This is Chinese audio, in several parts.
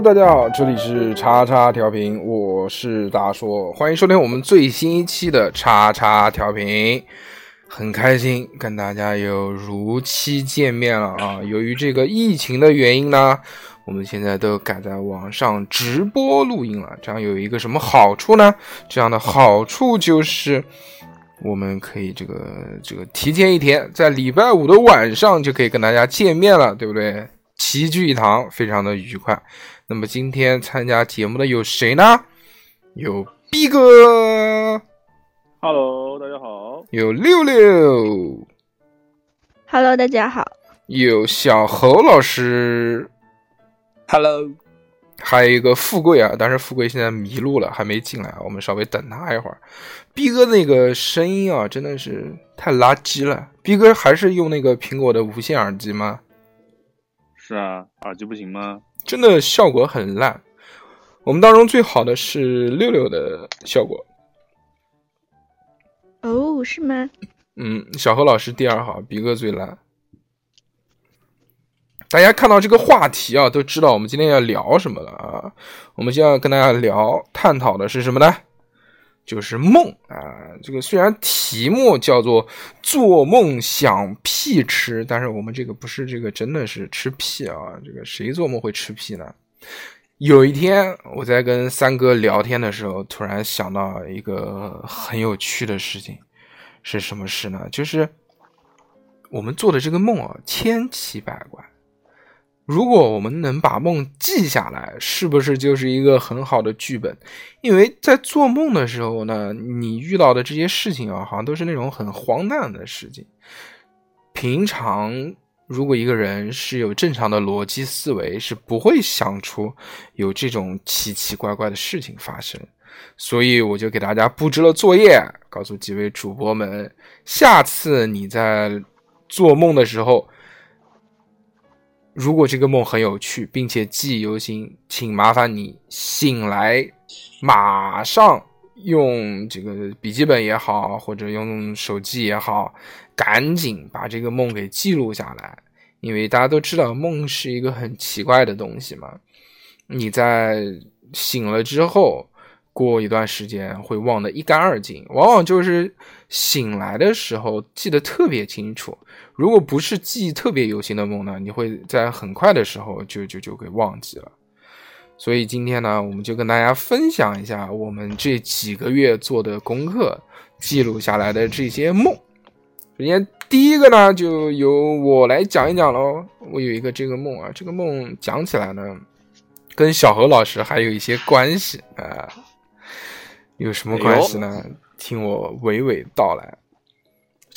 大家好，这里是叉叉调频，我是大硕，欢迎收听我们最新一期的叉叉调频。很开心跟大家又如期见面了啊！由于这个疫情的原因呢，我们现在都改在网上直播录音了。这样有一个什么好处呢？这样的好处就是我们可以这个这个提前一天，在礼拜五的晚上就可以跟大家见面了，对不对？齐聚一堂，非常的愉快。那么今天参加节目的有谁呢？有 B 哥，Hello，大家好。有六六，Hello，大家好。有小侯老师，Hello，还有一个富贵啊，但是富贵现在迷路了，还没进来，我们稍微等他一会儿。逼哥那个声音啊，真的是太垃圾了。逼哥还是用那个苹果的无线耳机吗？是啊，耳机不行吗？真的效果很烂。我们当中最好的是六六的效果，哦，是吗？嗯，小何老师第二好，比哥最烂。大家看到这个话题啊，都知道我们今天要聊什么了啊？我们今天要跟大家聊、探讨的是什么呢？就是梦啊。这个虽然题目叫做“做梦想屁吃”，但是我们这个不是这个真的是吃屁啊。这个谁做梦会吃屁呢？有一天我在跟三哥聊天的时候，突然想到一个很有趣的事情，是什么事呢？就是我们做的这个梦啊，千奇百怪。如果我们能把梦记下来，是不是就是一个很好的剧本？因为在做梦的时候呢，你遇到的这些事情啊，好像都是那种很荒诞的事情。平常如果一个人是有正常的逻辑思维，是不会想出有这种奇奇怪怪的事情发生。所以我就给大家布置了作业，告诉几位主播们，下次你在做梦的时候。如果这个梦很有趣，并且记忆犹新，请麻烦你醒来，马上用这个笔记本也好，或者用手机也好，赶紧把这个梦给记录下来。因为大家都知道，梦是一个很奇怪的东西嘛。你在醒了之后，过一段时间会忘得一干二净，往往就是醒来的时候记得特别清楚。如果不是记忆特别犹新的梦呢，你会在很快的时候就就就给忘记了。所以今天呢，我们就跟大家分享一下我们这几个月做的功课，记录下来的这些梦。首先第一个呢，就由我来讲一讲喽。我有一个这个梦啊，这个梦讲起来呢，跟小何老师还有一些关系啊。有什么关系呢？听我娓娓道来。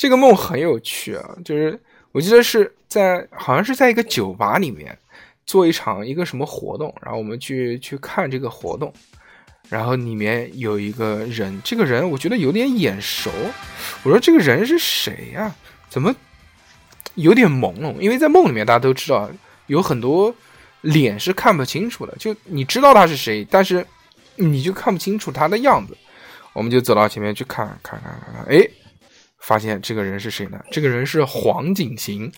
这个梦很有趣啊，就是我记得是在好像是在一个酒吧里面做一场一个什么活动，然后我们去去看这个活动，然后里面有一个人，这个人我觉得有点眼熟，我说这个人是谁呀？怎么有点朦胧？因为在梦里面大家都知道有很多脸是看不清楚的，就你知道他是谁，但是你就看不清楚他的样子。我们就走到前面去看看看看看，哎。发现这个人是谁呢？这个人是黄景行。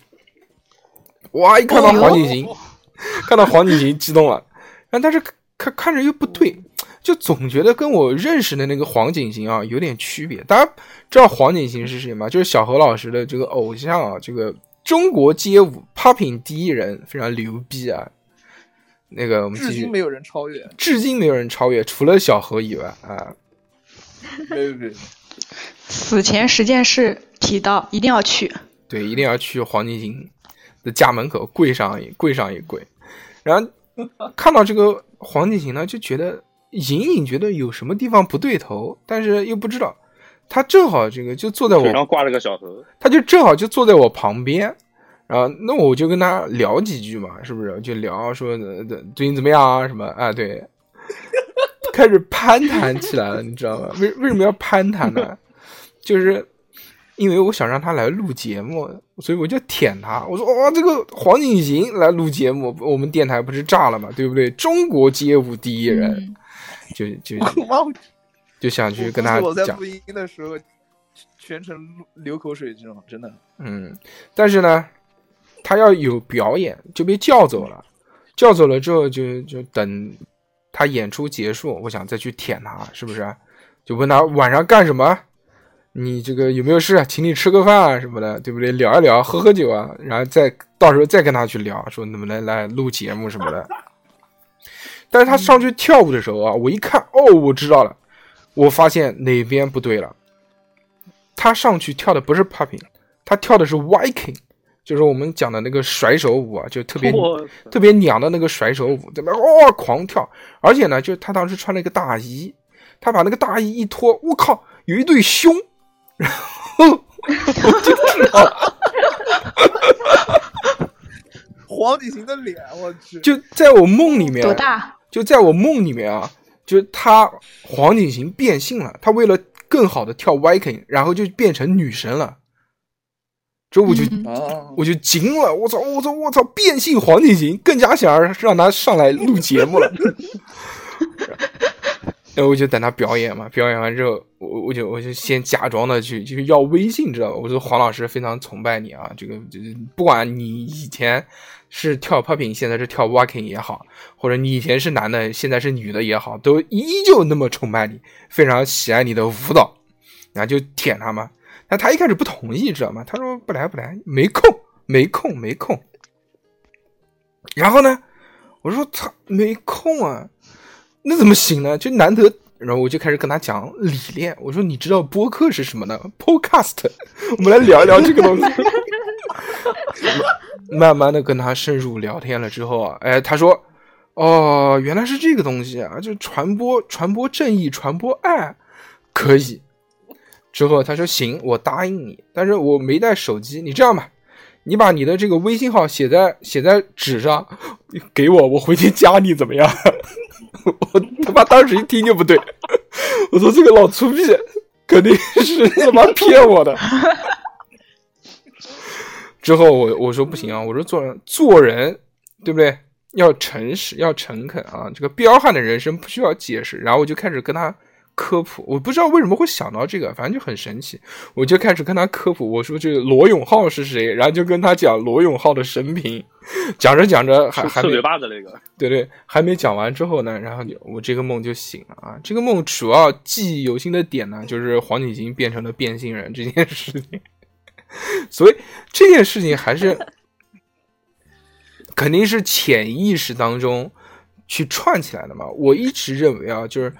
哇！一看到黄景行，看到黄景行激动了，但但是看看着又不对，就总觉得跟我认识的那个黄景行啊有点区别。大家知道黄景行是谁吗？就是小何老师的这个偶像啊，这个中国街舞 popping 第一人，非常牛逼啊。那个我们至今没有人超越，至今没有人超越，除了小何以外啊。没有没有。此前十件事提到，一定要去。对，一定要去黄金星的家门口跪上一跪上一跪，然后看到这个黄金星呢，就觉得隐隐觉得有什么地方不对头，但是又不知道。他正好这个就坐在我，腿上挂了个小头，他就正好就坐在我旁边，然后那我就跟他聊几句嘛，是不是？就聊说最近怎么样啊？什么啊？对，开始攀谈起来了，你知道吗？为为什么要攀谈呢？就是因为我想让他来录节目，所以我就舔他。我说：“哇，这个黄景行来录节目，我们电台不是炸了嘛？对不对？中国街舞第一人，就就 就想去跟他讲。”我在录音的时候全程流口水，这种真的。嗯，但是呢，他要有表演，就被叫走了。叫走了之后，就就等他演出结束，我想再去舔他，是不是？就问他晚上干什么。你这个有没有事？请你吃个饭啊什么的，对不对？聊一聊，喝喝酒啊，然后再到时候再跟他去聊，说能不能来录节目什么的。但是他上去跳舞的时候啊，我一看，哦，我知道了，我发现哪边不对了。他上去跳的不是 popping，他跳的是 viking，就是我们讲的那个甩手舞啊，就特别特别娘的那个甩手舞，对吧？哇，狂跳！而且呢，就他当时穿了一个大衣，他把那个大衣一脱，我靠，有一对胸。然后我就知道，黄景行的脸，我去，就在我梦里面，多大？就在我梦里面啊，就是他黄景行变性了，他为了更好的跳 viking，然后就变成女神了。这我就我就惊了，我操，我操，我操，变性黄景行更加想要让他上来录节目了。那我就等他表演嘛，表演完之后，我我就我就先假装的去就是要微信，知道吧？我说黄老师非常崇拜你啊，这个就是不管你以前是跳 popping，现在是跳 walking 也好，或者你以前是男的，现在是女的也好，都依旧那么崇拜你，非常喜爱你的舞蹈，然后就舔他嘛。那他一开始不同意，知道吗？他说不来不来，没空没空没空。然后呢，我说操，没空啊。那怎么行呢？就难得，然后我就开始跟他讲理念。我说：“你知道播客是什么呢？Podcast。我们来聊一聊这个东西。慢慢的跟他深入聊天了之后啊，哎，他说：“哦，原来是这个东西啊，就传播传播正义，传播爱，可以。”之后他说：“行，我答应你，但是我没带手机。你这样吧，你把你的这个微信号写在写在纸上，给我，我回去加你，怎么样？” 我他妈当时一听就不对，我说这个老粗鄙，肯定是他妈骗我的。之后我我说不行啊，我说做人做人对不对？要诚实，要诚恳啊！这个彪悍的人生不需要解释。然后我就开始跟他。科普，我不知道为什么会想到这个，反正就很神奇。我就开始跟他科普，我说这个罗永浩是谁，然后就跟他讲罗永浩的生平。讲着讲着还还没巴的那个，对对，还没讲完之后呢，然后就我这个梦就醒了啊。这个梦主要记忆犹新的点呢，就是黄景行变成了变性人这件事情。所以这件事情还是肯定是潜意识当中去串起来的嘛。我一直认为啊，就是。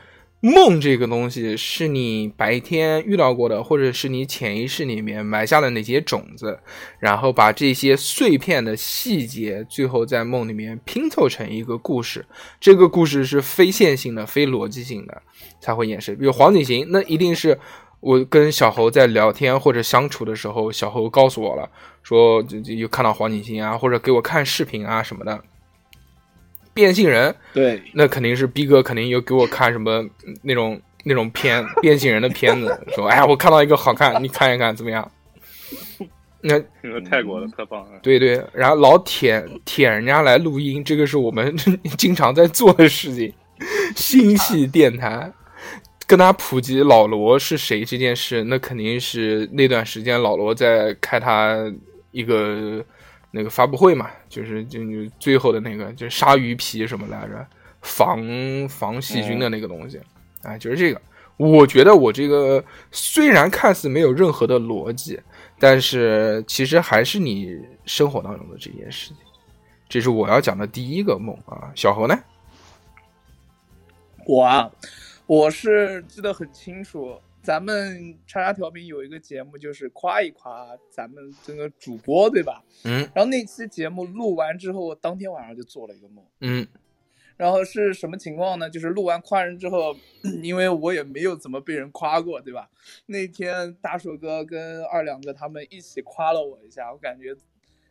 梦这个东西是你白天遇到过的，或者是你潜意识里面埋下的哪些种子，然后把这些碎片的细节，最后在梦里面拼凑成一个故事。这个故事是非线性的、非逻辑性的，才会演示。比如黄景行，那一定是我跟小猴在聊天或者相处的时候，小猴告诉我了，说就就又看到黄景行啊，或者给我看视频啊什么的。变性人，对，那肯定是逼哥，肯定又给我看什么嗯那种那种片 变性人的片子，说哎呀，我看到一个好看，你看一看怎么样？那那个泰国的特棒啊！对对，然后老舔舔人家来录音，这个是我们 经常在做的事情。星系电台跟他普及老罗是谁这件事，那肯定是那段时间老罗在开他一个那个发布会嘛，就是就就最后的那个就是鲨鱼皮什么来着，防防细菌的那个东西，哎，就是这个。我觉得我这个虽然看似没有任何的逻辑，但是其实还是你生活当中的这件事情。这是我要讲的第一个梦啊。小何呢？我啊，我是记得很清楚，咱们叉叉调频有一个节目，就是夸一夸咱们这个主播，对吧？嗯然后那期节目录完之后，我当天晚上就做了一个梦。嗯然后是什么情况呢？就是录完夸人之后，因为我也没有怎么被人夸过，对吧？那天大硕哥跟二两哥他们一起夸了我一下，我感觉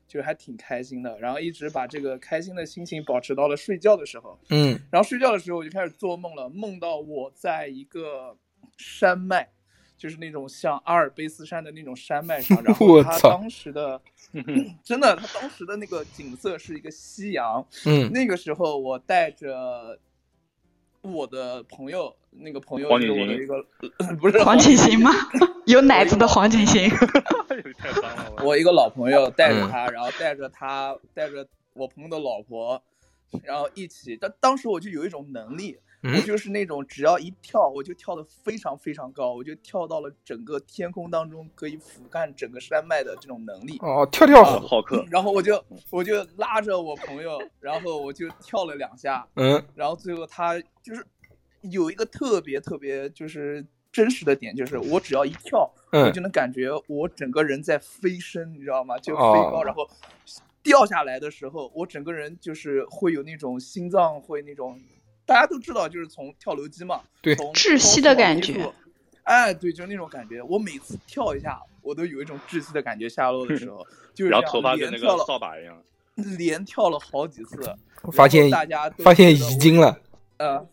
就还挺开心的。然后一直把这个开心的心情保持到了睡觉的时候。嗯然后睡觉的时候我就开始做梦了，梦到我在一个山脉，就是那种像阿尔卑斯山的那种山脉上，然后 他当时的 真的，他当时的那个景色是一个夕阳。嗯那个时候我带着我的朋友，那个朋友是我的一个不是黄景行吗？有奶子的黄景行。我我一个老朋友带着嗯他，然后带着他，带着我朋友的老婆，然后一起。但当时我就有一种能力，我嗯就是那种只要一跳，我就跳得非常非常高，我就跳到了整个天空当中，可以俯瞰整个山脉的这种能力。哦，跳跳好，好客，然后我就我就拉着我朋友，然后我就跳了两下，嗯然后最后他就是有一个特别特别就是真实的点，就是我只要一跳，我嗯就能感觉我整个人在飞升，你知道吗？就飞哦高，然后掉下来的时候，我整个人就是会有那种心脏会那种，大家都知道，就是从跳楼机嘛，对从窒息的感觉。哎，对，就是那种感觉。我每次跳一下，我都有一种窒息的感觉。下落的时候，就是然后头发跟那个连跳了扫把一样。连跳了好几次，发现大家都发现觉得我遗精了，呃，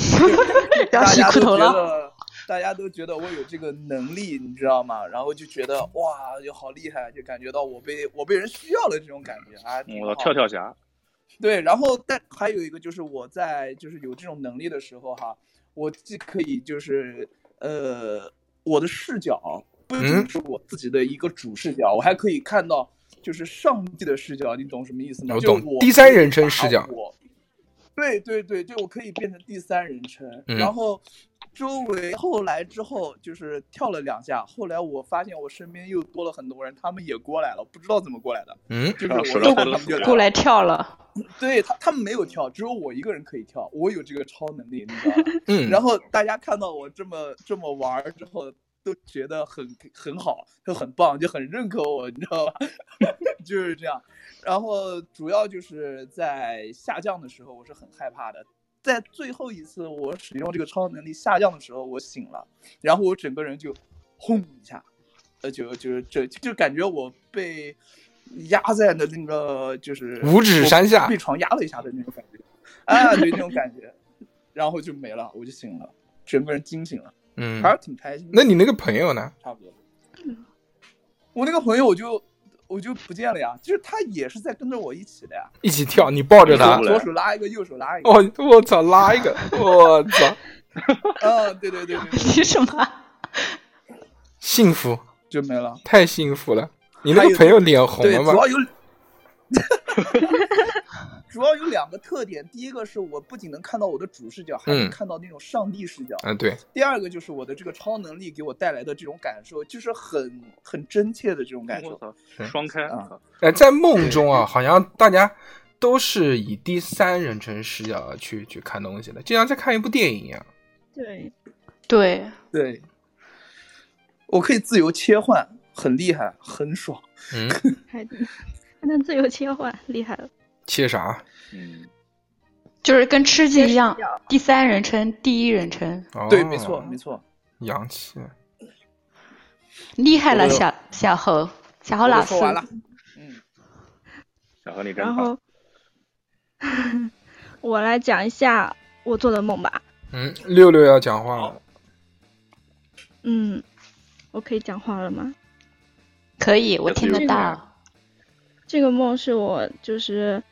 大家都觉裤头了。得，大家都觉得我有这个能力，你知道吗？然后就觉得哇，就好厉害，就感觉到我被我被人需要了这种感觉啊。我跳跳侠，对，然后但还有一个就是我在就是有这种能力的时候哈，我既可以就是呃我的视角不嗯？仅是我自己的一个主视角，我还可以看到就是上帝的视角，你懂什么意思吗？我就我懂第三人称视角。我对对对，就我可以变成第三人称，嗯。然后周围后来之后就是跳了两下，后来我发现我身边又多了很多人，他们也过来了，不知道怎么过来的，嗯。就是啊我他们就来过来跳了，对他，他们没有跳，只有我一个人可以跳，我有这个超能力，你知道吧？嗯，然后大家看到我这么这么玩儿之后，都觉得很 很好，就很棒，就很认可我，你知道吧？就是这样。然后主要就是在下降的时候，我是很害怕的。在最后一次我使用这个超能力下降的时候，我醒了，然后我整个人就轰一下，呃，就就是这就感觉我被压在的那个就是五指山下被床压了一下的那种感觉，啊，对那种感觉，然后就没了，我就醒了，整个人惊醒了，嗯还，是挺开心的。那你那个朋友呢？差不多。我那个朋友我就我就不见了呀，就是他也是在跟着我一起的呀，一起跳，你抱着他，左手拉一个，右手拉一个。哦，我操，拉一个，我操，啊，对对对对，你什么？幸福，就没了。太幸福了。你那个朋友脸红，了吗？主要有，主要有两个特点。第一个是我不仅能看到我的主视角，还能嗯看到那种上帝视角。嗯，对，第二个就是我的这个超能力给我带来的这种感受，就是很很真切的这种感受。双开啊呃，在梦中啊，好像大家都是以第三人称视角去去看东西的，就像在看一部电影一样。对，对，对，我可以自由切换，很厉害，很爽。嗯，还还能自由切换，厉害了。切啥？嗯，就是跟吃鸡一样，第三人称、第一人称，哦对，没错，没错。洋气。厉害了，小小猴，小猴我老师说。完了。嗯，小何你真好。然 后我来讲一下我做的梦吧。嗯，六六要讲话了。嗯，我可以讲话了吗？可以，我听得到。这个梦是我就是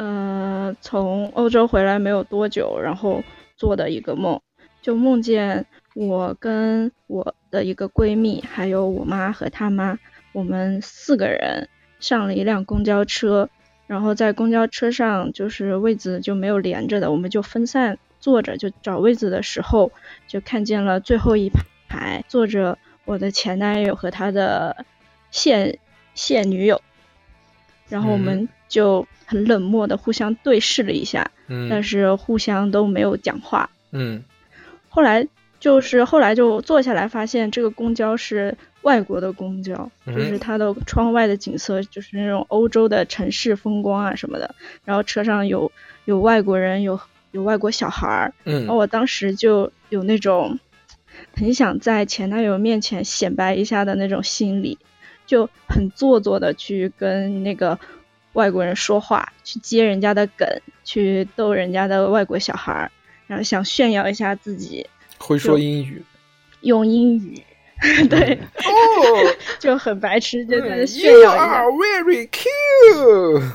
呃从欧洲回来没有多久，然后做的一个梦，就梦见我跟我的一个闺蜜，还有我妈和她妈，我们四个人上了一辆公交车，然后在公交车上就是位子就没有连着的，我们就分散坐着，就找位子的时候就看见了最后一排坐着我的前男友和他的现现女友。然后我们就很冷漠的互相对视了一下，但嗯是互相都没有讲话。嗯后来就是后来就坐下来，发现这个公交是外国的公交，嗯就是它的窗外的景色就是那种欧洲的城市风光啊什么的。然后车上有有外国人，有有外国小孩儿。然后嗯我当时就有那种很想在前男友面前显摆一下的那种心理，就很做作的去跟那个外国人说话，去接人家的梗，去逗人家的外国小孩儿，然后想炫耀一下自己会说英语。用英语，对，哦 就很白痴，就在那炫耀一下 are。very cute。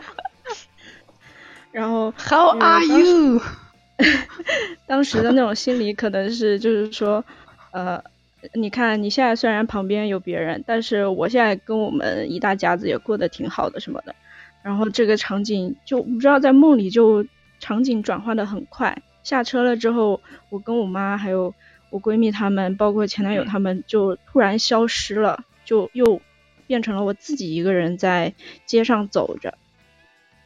然后 How 嗯 are you？当时的那种心理可能是就是说，呃，你看你现在虽然旁边有别人，但是我现在跟我们一大家子也过得挺好的什么的。然后这个场景就不知道在梦里就场景转换的很快。下车了之后，我跟我妈还有我闺蜜她们，包括前男友他们就突然消失了，就又变成了我自己一个人在街上走着，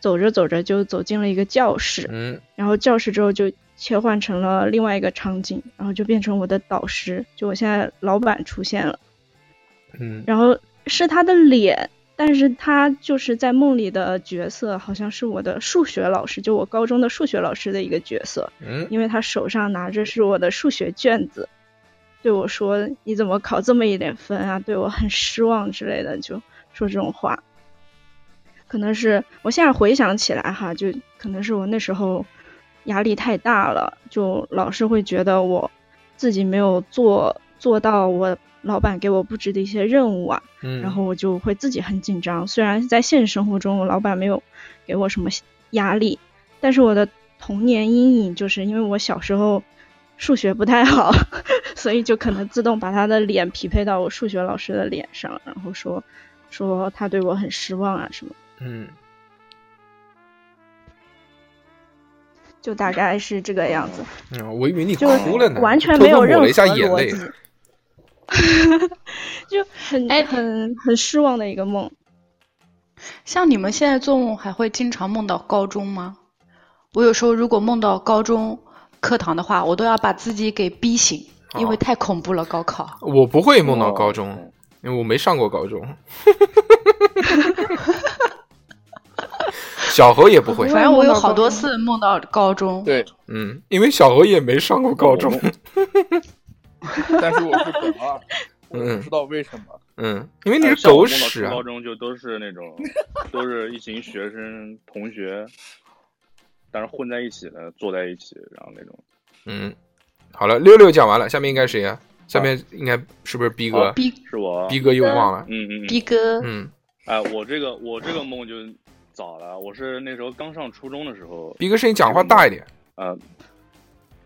走着走着就走进了一个教室。嗯然后教室之后就切换成了另外一个场景，然后就变成我的导师，就我现在老板出现了，嗯。然后是他的脸，但是他就是在梦里的角色好像是我的数学老师，就我高中的数学老师的一个角色，嗯。因为他手上拿着是我的数学卷子，对我说你怎么考这么一点分啊，对我很失望之类的，就说这种话。可能是我现在回想起来哈，就可能是我那时候压力太大了，就老是会觉得我自己没有做做到我老板给我布置的一些任务啊，嗯，然后我就会自己很紧张。虽然在现实生活中，我老板没有给我什么压力，但是我的童年阴影就是因为我小时候数学不太好，所以就可能自动把他的脸匹配到我数学老师的脸上，然后说说他对我很失望啊什么，嗯就大概是这个样子，嗯，我以为你就哭了呢，完全没有任何抹了一下眼泪。逻辑，就很哎很很失望的一个梦。像你们现在做梦还会经常梦到高中吗？我有时候如果梦到高中课堂的话，我都要把自己给逼醒，因为哦太恐怖了。高考，我不会梦到高哦中，因为我没上过高中。小何也不会，反正我有好多次梦到高中。对，嗯，因为小何也没上过高中。但是我是本二，我嗯不知道为什么。嗯，因为你是狗屎！高中就都是那种，都是一群学生同学，但是混在一起的，坐在一起，然后那种。嗯，好了，六六讲完了，下面应该谁啊？下面应该是不是逼哥？逼是我，逼哥又忘了。嗯嗯嗯，逼哥，嗯，哎，我这个我这个梦就早了，我是那时候刚上初中的时候，逼哥声音讲话大一点。呃，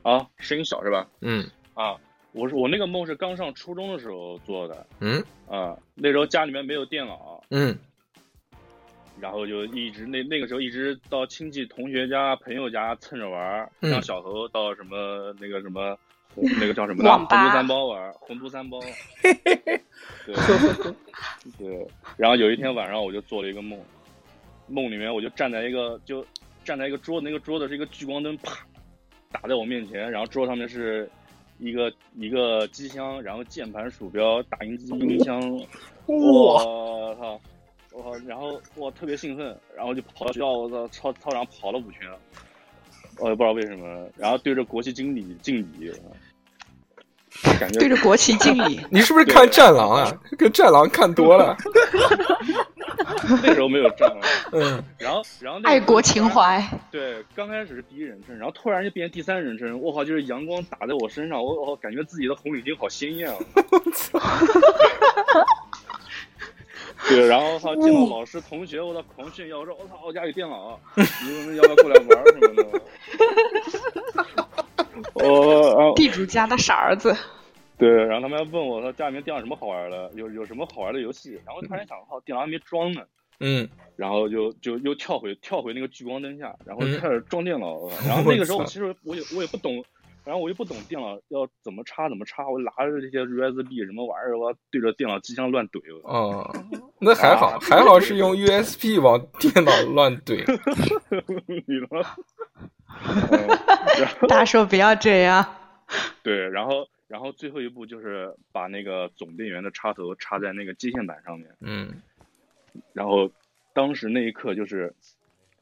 啊，声音小是吧？嗯啊，我是我那个梦是刚上初中的时候做的，嗯啊，那时候家里面没有电脑，嗯然后就一直那那个时候一直到亲戚、同学家、朋友家蹭着玩儿，嗯像小猴到什么那个什么那个叫什么的？红都三包玩儿，红都三包。对对，然后有一天晚上我就做了一个梦，梦里面我就站在一个就站在一个桌子，那个桌子是一个聚光灯，啪打在我面前，然后桌上面是一个一个机箱，然后键盘、鼠标、打印机、音箱，我操！我靠！然后我特别兴奋，然后就跑到学校，我操，操操场跑了五圈，我也不知道为什么，然后对着国旗敬礼敬礼，感觉对着国旗敬礼。你是不是看《战狼》啊？跟《战狼》看多了。那时候没有战狼，嗯，然后然后爱国情怀，对，刚开始是第一人称，然后突然就变成第三人称，我靠，就是阳光打在我身上，我我感觉自己的红领巾好鲜艳啊！对，然后他见到老师同学，我操，狂炫耀，我说我操，我家有电脑，你们要不要过来玩什么的？我地主家的傻儿子。对，然后他们还问我，说家里面电脑什么好玩的，有有什么好玩的游戏？然后突然想，靠，电脑还没装呢，嗯，然后就就又跳回跳回那个聚光灯下，然后就开始装电脑。然后那个时候我其实我也我也不懂，然后我又不懂电脑要怎么插怎么插，我拿着这些 USB 什么玩意儿，我对着电脑机箱乱怼。我哦，那还好，还好是用 USB 往电脑乱怼。你呢？嗯然后大叔不要这样。对，然后然后最后一步就是把那个总电源的插头插在那个接线板上面，嗯然后当时那一刻就是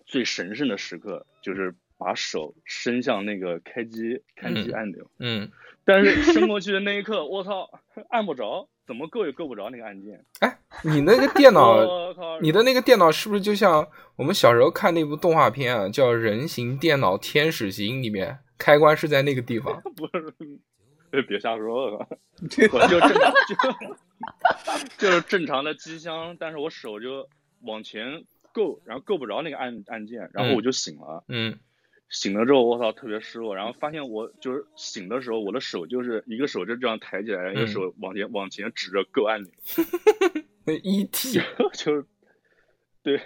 最神圣的时刻，就是把手伸向那个开机开机嗯按钮，嗯，但是伸过去的那一刻，我操，按不着，怎么够也够不着那个按键。哎你那个电脑，你的那个电脑是不是就像我们小时候看那部动画片啊，叫《人形电脑天使型》里面，开关是在那个地方？不是，别别瞎说了，我就正常就 就是正常的机箱，但是我手就往前够，然后够不着那个按按键，然后我就醒了。嗯醒了之后，我操，特别失落。然后发现我就是醒的时候，我的手就是一个手就这样抬起来，一个手往前往前指着够按钮，那 E ET 就是对。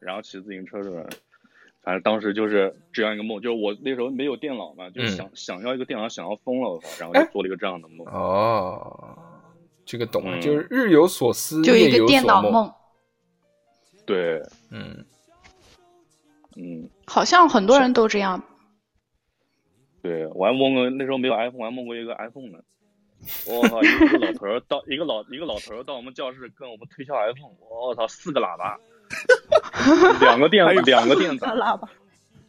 然后骑自行车是吧？反正当时就是这样一个梦，就是我那时候没有电脑嘛，就是想、想要一个电脑，想要疯了，我操，然后就哎做了一个这样的梦。哦，这个懂了，嗯就是日有所思，就一夜有个电脑所梦。对，嗯，嗯，好像很多人都这样。对，我还梦过那时候没有 iPhone，我还梦过一个 iPhone 呢。我靠，一个老头儿到一个老一个老头儿到我们教室跟我们推销 iPhone，我操，四个喇叭，两个电还有两个电闸，喇叭，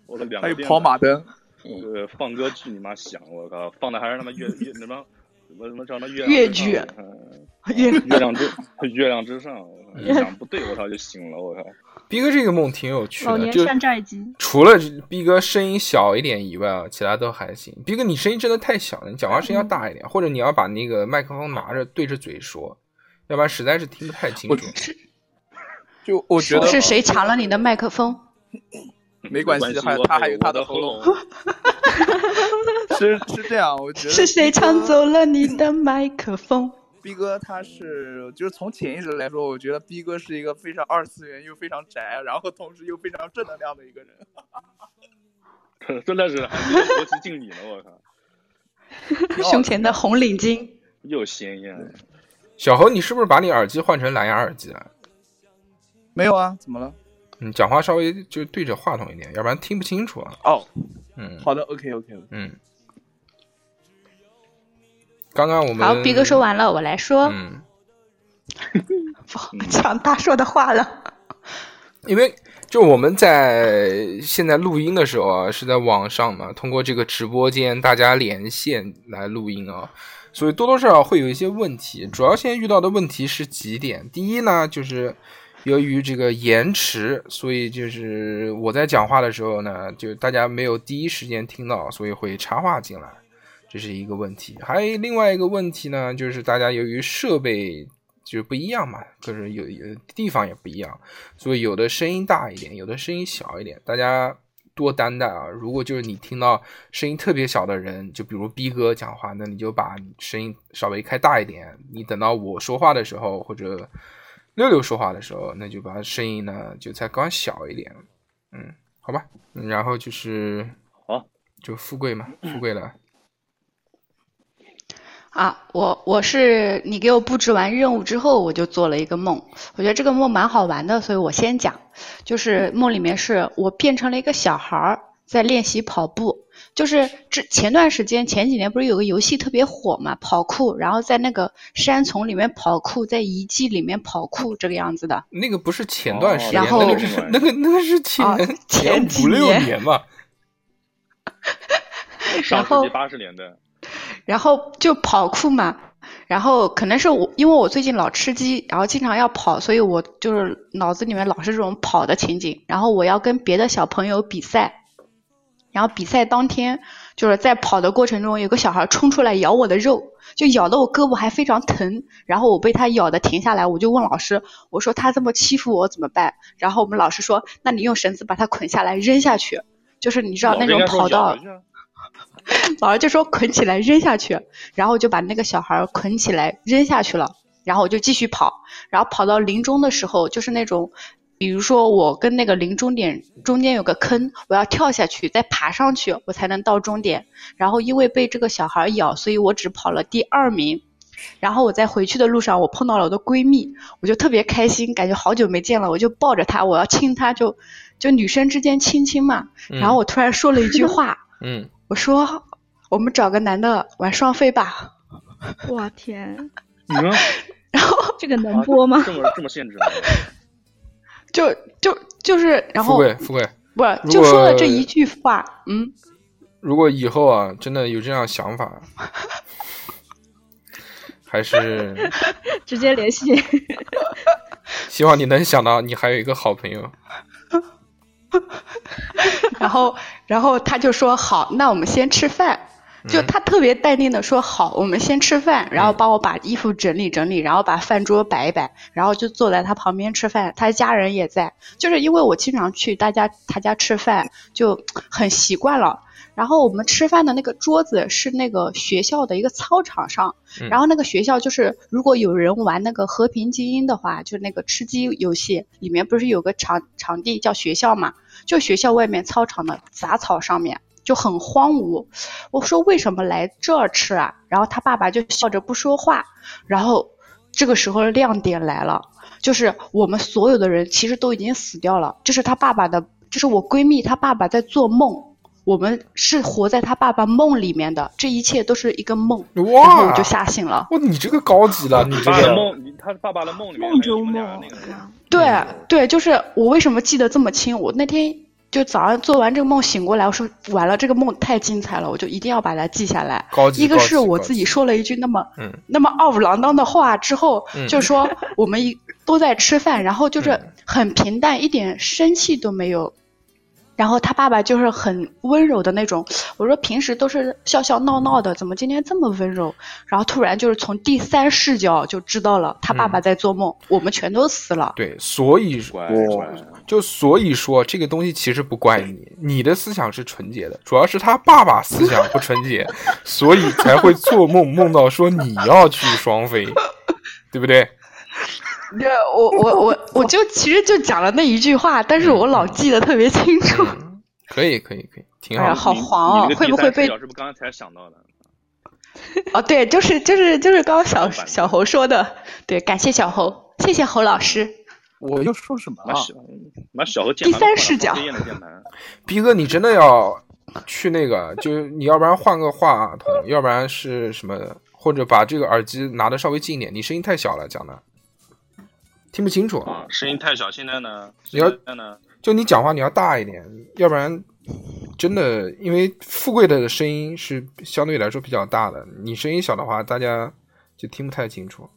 我的两还有跑马灯，呃，放歌去你妈响，我靠，放的还是他妈月月什么什么什么叫什越亮之上？剧。嗯越月亮之 月亮之上，我靠一想不对，我操就醒了，我靠，逼哥这个梦挺有趣的，老年就山寨机。除了逼哥声音小一点以外啊，其他都还行。逼哥，你声音真的太小了，你讲话声音要大一点，或者你要把那个麦克风拿着对着嘴说，要不然实在是听不太清楚。就我觉得是谁抢了你的麦克风？没关系还有他还有他的的喉咙咙，是是这样，我觉得是谁抢走了你的麦克风？逼哥他是就是从潜意识来说，我觉得逼哥是一个非常二次元又非常宅，然后同时又非常正能量的一个人。真的是 国旗敬礼呢，我靠，胸前的红领巾，又鲜艳。小侯，你是不是把你耳机换成蓝牙耳机了？没有啊？怎么了？你讲话稍微就对着话筒一点，要不然听不清楚啊。哦，嗯好的，OK OK。嗯。刚刚我们好，逼哥说完了，我来说，嗯，不好抢大硕的话了。因为就我们在现在录音的时候啊，是在网上嘛，通过这个直播间大家连线来录音啊，所以多多少少会有一些问题。主要现在遇到的问题是几点？第一呢，就是由于这个延迟，所以就是我在讲话的时候呢，就大家没有第一时间听到，所以会插话进来，这是一个问题。还有另外一个问题呢，就是大家由于设备就不一样嘛，可是有有地方也不一样，所以有的声音大一点，有的声音小一点，大家多担待啊。如果就是你听到声音特别小的人，就比如逼哥讲话，那你就把声音稍微开大一点。你等到我说话的时候，或者六六说话的时候，那就把声音呢就再关小一点。嗯，好吧。嗯然后就是好，就富贵嘛，富贵了。啊，我我是你给我布置完任务之后，我就做了一个梦。我觉得这个梦蛮好玩的，所以我先讲。就是梦里面是我变成了一个小孩儿，在练习跑步。就是之前段时间前几年不是有个游戏特别火嘛，跑酷，然后在那个山丛里面跑酷，在遗迹里面跑酷这个样子的。那个不是前段时间，然后那个是那个那个是前、啊前几五六年年吧。上世后纪八十年代，然后就跑酷嘛，然后可能是我因为我最近老吃鸡，然后经常要跑，所以我就是脑子里面老是这种跑的情景，然后我要跟别的小朋友比赛，然后比赛当天就是在跑的过程中，有个小孩冲出来咬我的肉，就咬得我胳膊还非常疼，然后我被他咬的停下来，我就问老师，我说他这么欺负我怎么办？然后我们老师说，那你用绳子把他捆下来扔下去，就是你知道那种跑道老师就说捆起来扔下去，然后就把那个小孩捆起来扔下去了，然后我就继续跑，然后跑到林中的时候，就是那种，比如说我跟那个临终点中间有个坑，我要跳下去再爬上去，我才能到终点。然后因为被这个小孩咬，所以我只跑了第二名。然后我在回去的路上，我碰到了我的闺蜜，我就特别开心，感觉好久没见了，我就抱着她，我要亲她，就就女生之间亲亲嘛。然后我突然说了一句话，嗯，我说我们找个男的玩双飞吧。我天，然后这个能播吗？这么这么限制啊？就就就是，然后富贵富贵，不是就说了这一句话，嗯，如果以后啊真的有这样想法，还是 直接联系。希望你能想到你还有一个好朋友。然后然后他就说好，那我们先吃饭。就他特别淡定的说好，我们先吃饭，然后帮我把衣服整理整理，然后把饭桌摆一摆，然后就坐在他旁边吃饭，他家人也在，就是因为我经常去大家他家吃饭，就很习惯了。然后我们吃饭的那个桌子是那个学校的一个操场上，嗯然后那个学校就是如果有人玩那个和平精英的话，就那个吃鸡游戏里面不是有个场场地叫学校嘛？就学校外面操场的杂草上面就很荒芜。我说为什么来这儿吃啊？然后他爸爸就笑着不说话。然后这个时候亮点来了，就是我们所有的人其实都已经死掉了，就是他爸爸的，就是我闺蜜她爸爸在做梦。我们是活在他爸爸梦里面的，这一切都是一个梦。然后哇我就吓醒了。哇，你这个高级了，你这个梦，你他爸爸的梦里面梦中梦对对，就是我为什么记得这么清？我那天就早上做完这个梦醒过来，我说完了，这个梦太精彩了，我就一定要把它记下来。高级。一个是我自己说了一句那么嗯那么二五郎当的话之后，嗯就说我们一都在吃饭，然后就是嗯很平淡，一点生气都没有。然后他爸爸就是很温柔的那种，我说平时都是笑笑闹闹的，怎么今天这么温柔？然后突然就是从第三视角就知道了，他爸爸嗯在做梦，我们全都死了。对，所以乖哇乖，就所以说这个东西其实不怪你，你的思想是纯洁的，主要是他爸爸思想不纯洁，所以才会做梦梦到说你要去双飞，对不对？对，我我我我就其实就讲了那一句话，但是我老记得特别清楚。嗯，可以可以可以，挺哎呀好的。好黄哦会不会被第三视角是不是刚刚才想到的？哦，对，就是就是就是刚刚小小猴说的，对，感谢小猴，谢谢侯老师。我又说什么妈了？小妈小和键第盘第三视角逼哥，你真的要去那个，就你要不然换个话筒，要不然是什么，或者把这个耳机拿的稍微近一点，你声音太小了，讲的听不清楚。啊，声音太小。现在呢？你要现在呢？就你讲话你要大一点，要不然真的，因为富贵的声音是相对来说比较大的，你声音小的话，大家就听不太清楚。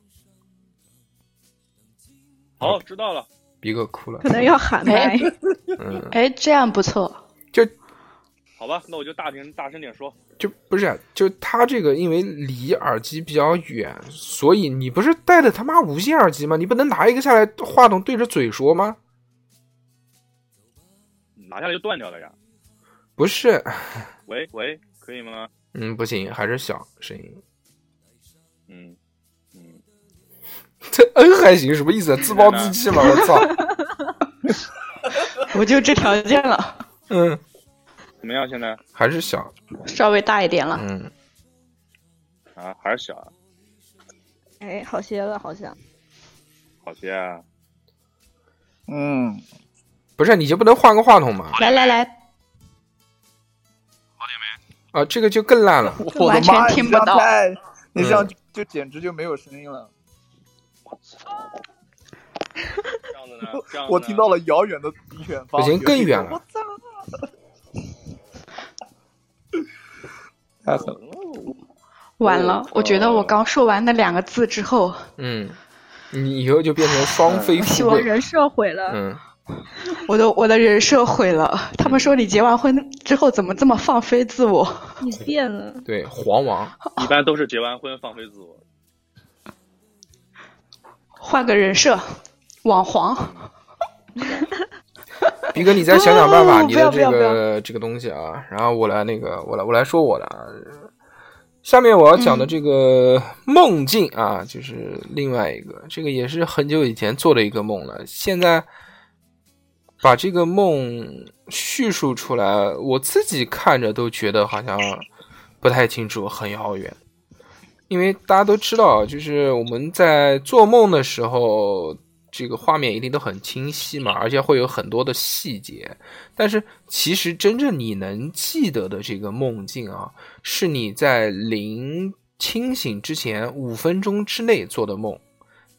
好，知道了。逼哥哭了可，能要喊麦。嗯，哎，这样不错。就好吧，那我就大点大声点说。就不是，就他这个因为离耳机比较远，所以你不是戴的他妈无线耳机吗？你不能拿一个下来，话筒对着嘴说吗？拿下来就断掉了呀。不是，喂喂，可以吗？嗯，不行，还是小声音。嗯嗯，这嗯还行，什么意思？自暴自弃吗？我操！我就这条件了，嗯，怎么样？现在还是小。稍微大一点了。嗯，啊，还是小啊，哎，好些了，好像。好些啊。嗯，不是，你就不能换个话筒吗？来来来，啊，这个就更烂了。我的完全妈呀！你这样听不到太，你这样就简直就没有声音了。这样子呢？这样我听到了遥远的远方，不行更远了我操！太狠了！完了，我觉得我刚说完那两个字之后，嗯，你以后就变成双飞希富贵。望人设毁了。嗯，我的我的人设毁了。他们说你结完婚之后怎么这么放飞自我？你变了，对，黄王。一般都是结完婚放飞自我。换个人设，网黄。逼哥，你再想想办法，哦你的这个这个东西啊，然后我来那个，我来我来说我的啊。下面我要讲的这个梦境啊，就是另外一个，这个也是很久以前做的一个梦了。现在把这个梦叙述出来，我自己看着都觉得好像不太清楚，很遥远。因为大家都知道，就是我们在做梦的时候，这个画面一定都很清晰嘛，而且会有很多的细节。但是其实真正你能记得的这个梦境啊，是你在临清醒之前五分钟之内做的梦，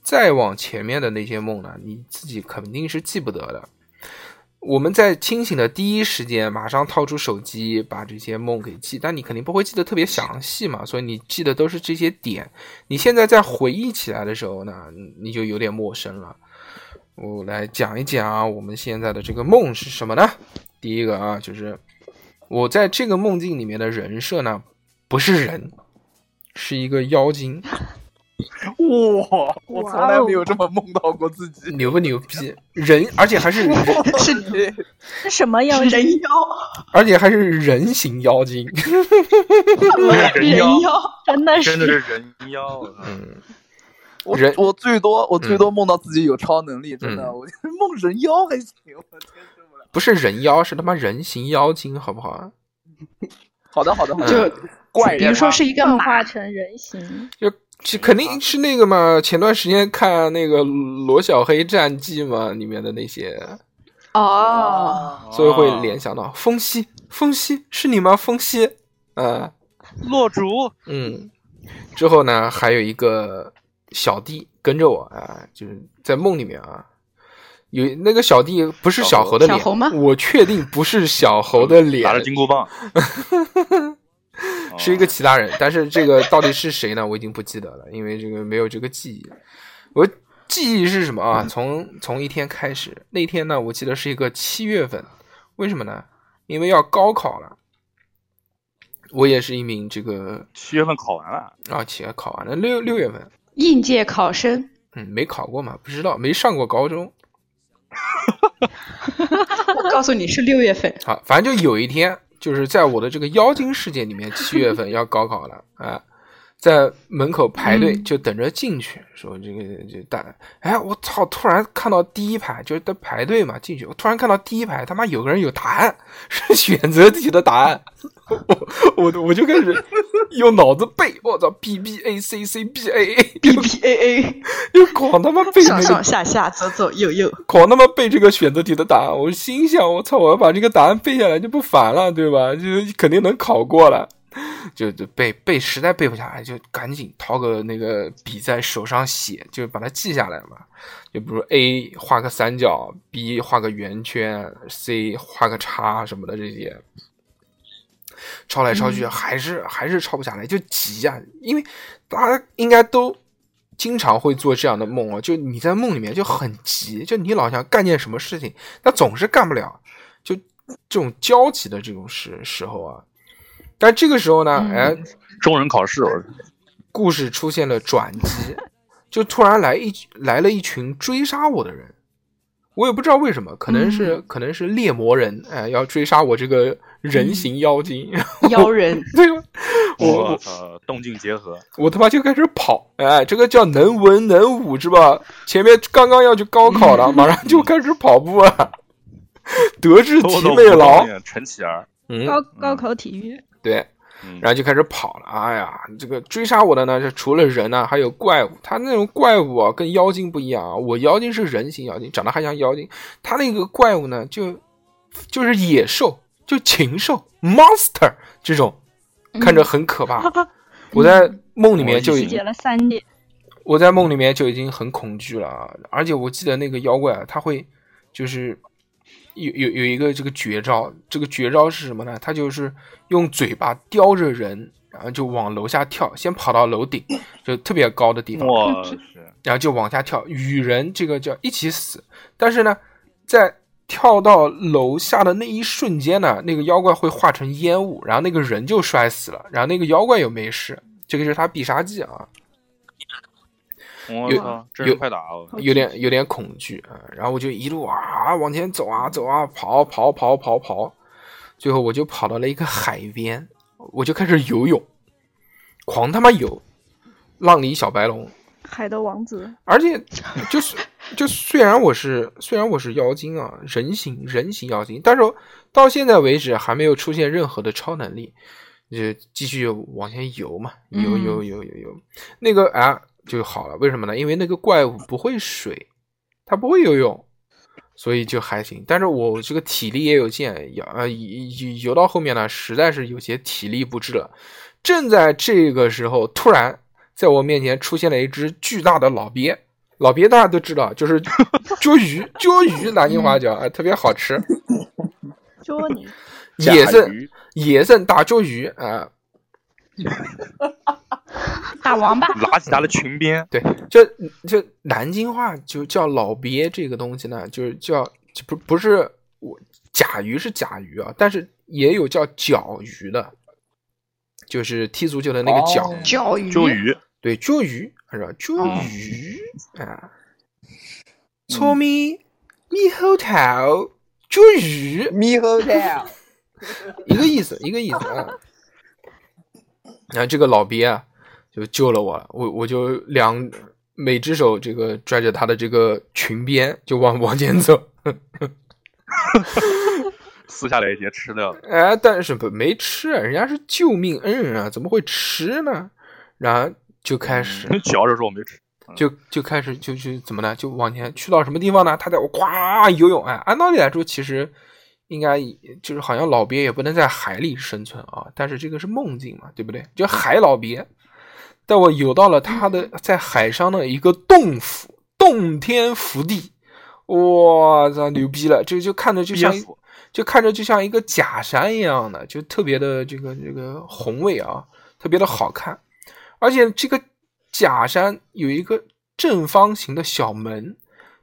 再往前面的那些梦呢，你自己肯定是记不得的。我们在清醒的第一时间，马上掏出手机把这些梦给记，但你肯定不会记得特别详细嘛，所以你记得都是这些点。你现在在回忆起来的时候呢，你就有点陌生了。我来讲一讲我们现在的这个梦是什么呢？第一个啊，就是我在这个梦境里面的人设呢，不是人，是一个妖精，哇！我从来没有这么梦到过自己。牛不牛逼？人，而且还是人，是 是什么妖人妖，而且还是人形妖精。人妖。真的是真的是人妖，嗯，我人我最多我最多梦到自己有超能力，真的，嗯我梦人妖还行，我接受不了。不是人妖，是他妈人形妖精，好不好？好的好的好的，就怪人比如说是一个马化，成人形，就肯定是那个嘛。前段时间看那个罗小黑战记嘛，里面的那些，哦，啊，所以会联想到风息，风息是你吗？风息，嗯，落竹，嗯。之后呢，还有一个小弟跟着我啊，就是在梦里面啊，有那个小弟不是小猴的脸，小猴吗我确定不是小猴的脸，拿着金箍棒，是一个其他人，但是这个到底是谁呢？我已经不记得了，因为这个没有这个记忆。我记忆是什么啊？从从一天开始，那天呢，我记得是一个七月份，为什么呢？因为要高考了。我也是一名这个七月份考完了，啊，七月考完了，六六月份，应届考生，嗯，没考过嘛，不知道，没上过高中。我告诉你是六月份，好，反正就有一天，就是在我的这个妖精世界里面，七月份要高考了 啊，在门口排队嗯就等着进去，说这个这大，哎，我操！突然看到第一排就是在排队嘛，进去，我突然看到第一排他妈有个人有答案，是选择题的答案，我我我就开始用脑子背，我操，B B A C C B A A B B A A，又狂他妈背那上上下下，左左右右，狂他妈背这个选择题的答案，我心想，我操，我要把这个答案背下来就不烦了，对吧？就肯定能考过了。就就背背实在背不下来，就赶紧掏个那个笔在手上写，就把它记下来嘛。就比如 A 画个三角，B 画个圆圈，C 画个叉什么的这些，抄来抄去还是、还是抄不下来，就急呀、因为大家应该都经常会做这样的梦啊，就你在梦里面就很急，就你老想干件什么事情，但总是干不了，就这种焦急的这种时时候啊。但这个时候呢，嗯。哎，中人考试，我故事出现了转机，就突然来一来了一群追杀我的人，我也不知道为什么，可能是、可能是猎魔人，哎，要追杀我这个人形妖精，妖 人，对吧？我 我我操，动静结合，我他妈就开始跑，哎，这个叫能文能武是吧？前面刚刚要去高考了，马上就开始跑步了，德智体美劳，陈启儿，嗯，高高考体育，对，嗯然后就开始跑了。哎呀，这个追杀我的呢，是除了人呢，还有怪物。他那种怪物啊，跟妖精不一样啊。我妖精是人形妖精，长得还像妖精。他那个怪物呢，就就是野兽，就禽兽 monster 这种看着很可怕。我在梦里面就已经解了三点，我在梦里面就已经很恐惧了啊，而且我记得那个妖怪啊，他会就是有有有一个这个绝招，这个绝招是什么呢？他就是用嘴巴叼着人，然后就往楼下跳，先跑到楼顶，就特别高的地方，然后就往下跳，与人这个叫一起死。但是呢，在跳到楼下的那一瞬间呢，那个妖怪会化成烟雾，然后那个人就摔死了，然后那个妖怪又没事。这个是他必杀技啊。有我操，真有是快打我！有点有点恐惧啊，然后我就一路啊往前走啊走啊跑跑跑跑跑，最后我就跑到了一个海边，我就开始游泳，狂他妈游，浪里小白龙，海的王子，而且就是就虽然我是虽然我是妖精啊，人形人形妖精，但是到现在为止还没有出现任何的超能力，就继续往前游嘛，游嗯游游游游，那个啊就好了，为什么呢？因为那个怪物不会水，它不会游泳。所以就还行，但是我这个体力也有限，游呃游游游到后面呢，实在是有些体力不支了。正在这个时候，突然在我面前出现了一只巨大的老鳖，老鳖大家都知道，就是 鲛鱼，鲛鱼南京话叫啊，特别好吃，捉你，野生野生大鲛鱼啊，大王八，拉起他的裙边，对，就就南京话就叫老鳖这个东西呢，就是叫就不不是我甲鱼是甲鱼啊，但是也有叫角鱼的，就是踢足球的那个角，哦教育，鲛鱼，对，鲛鱼是吧？鲛嗯鱼啊，搓咪猕猴桃，鲛鱼猕猴桃，一个意思，一个意思啊。然后这个老鳖啊，就救了我，我我就两每只手这个拽着他的这个裙边，就往往前走。撕下来一些吃掉了。哎，但是不没吃，人家是救命恩人啊，怎么会吃呢？然后就开始嚼着说我没吃，就就开始就就怎么呢？就往前去到什么地方呢？他在我呱游泳，哎，按道理来说，其实应该就是好像老鳖也不能在海里生存啊，但是这个是梦境嘛，对不对？就海老鳖，带我游到了他的在海上的一个洞府，洞天福地，哇操，牛逼了！这就看着就像就看着就像一个假山一样的，就特别的这个这个宏伟啊，特别的好看。而且这个假山有一个正方形的小门，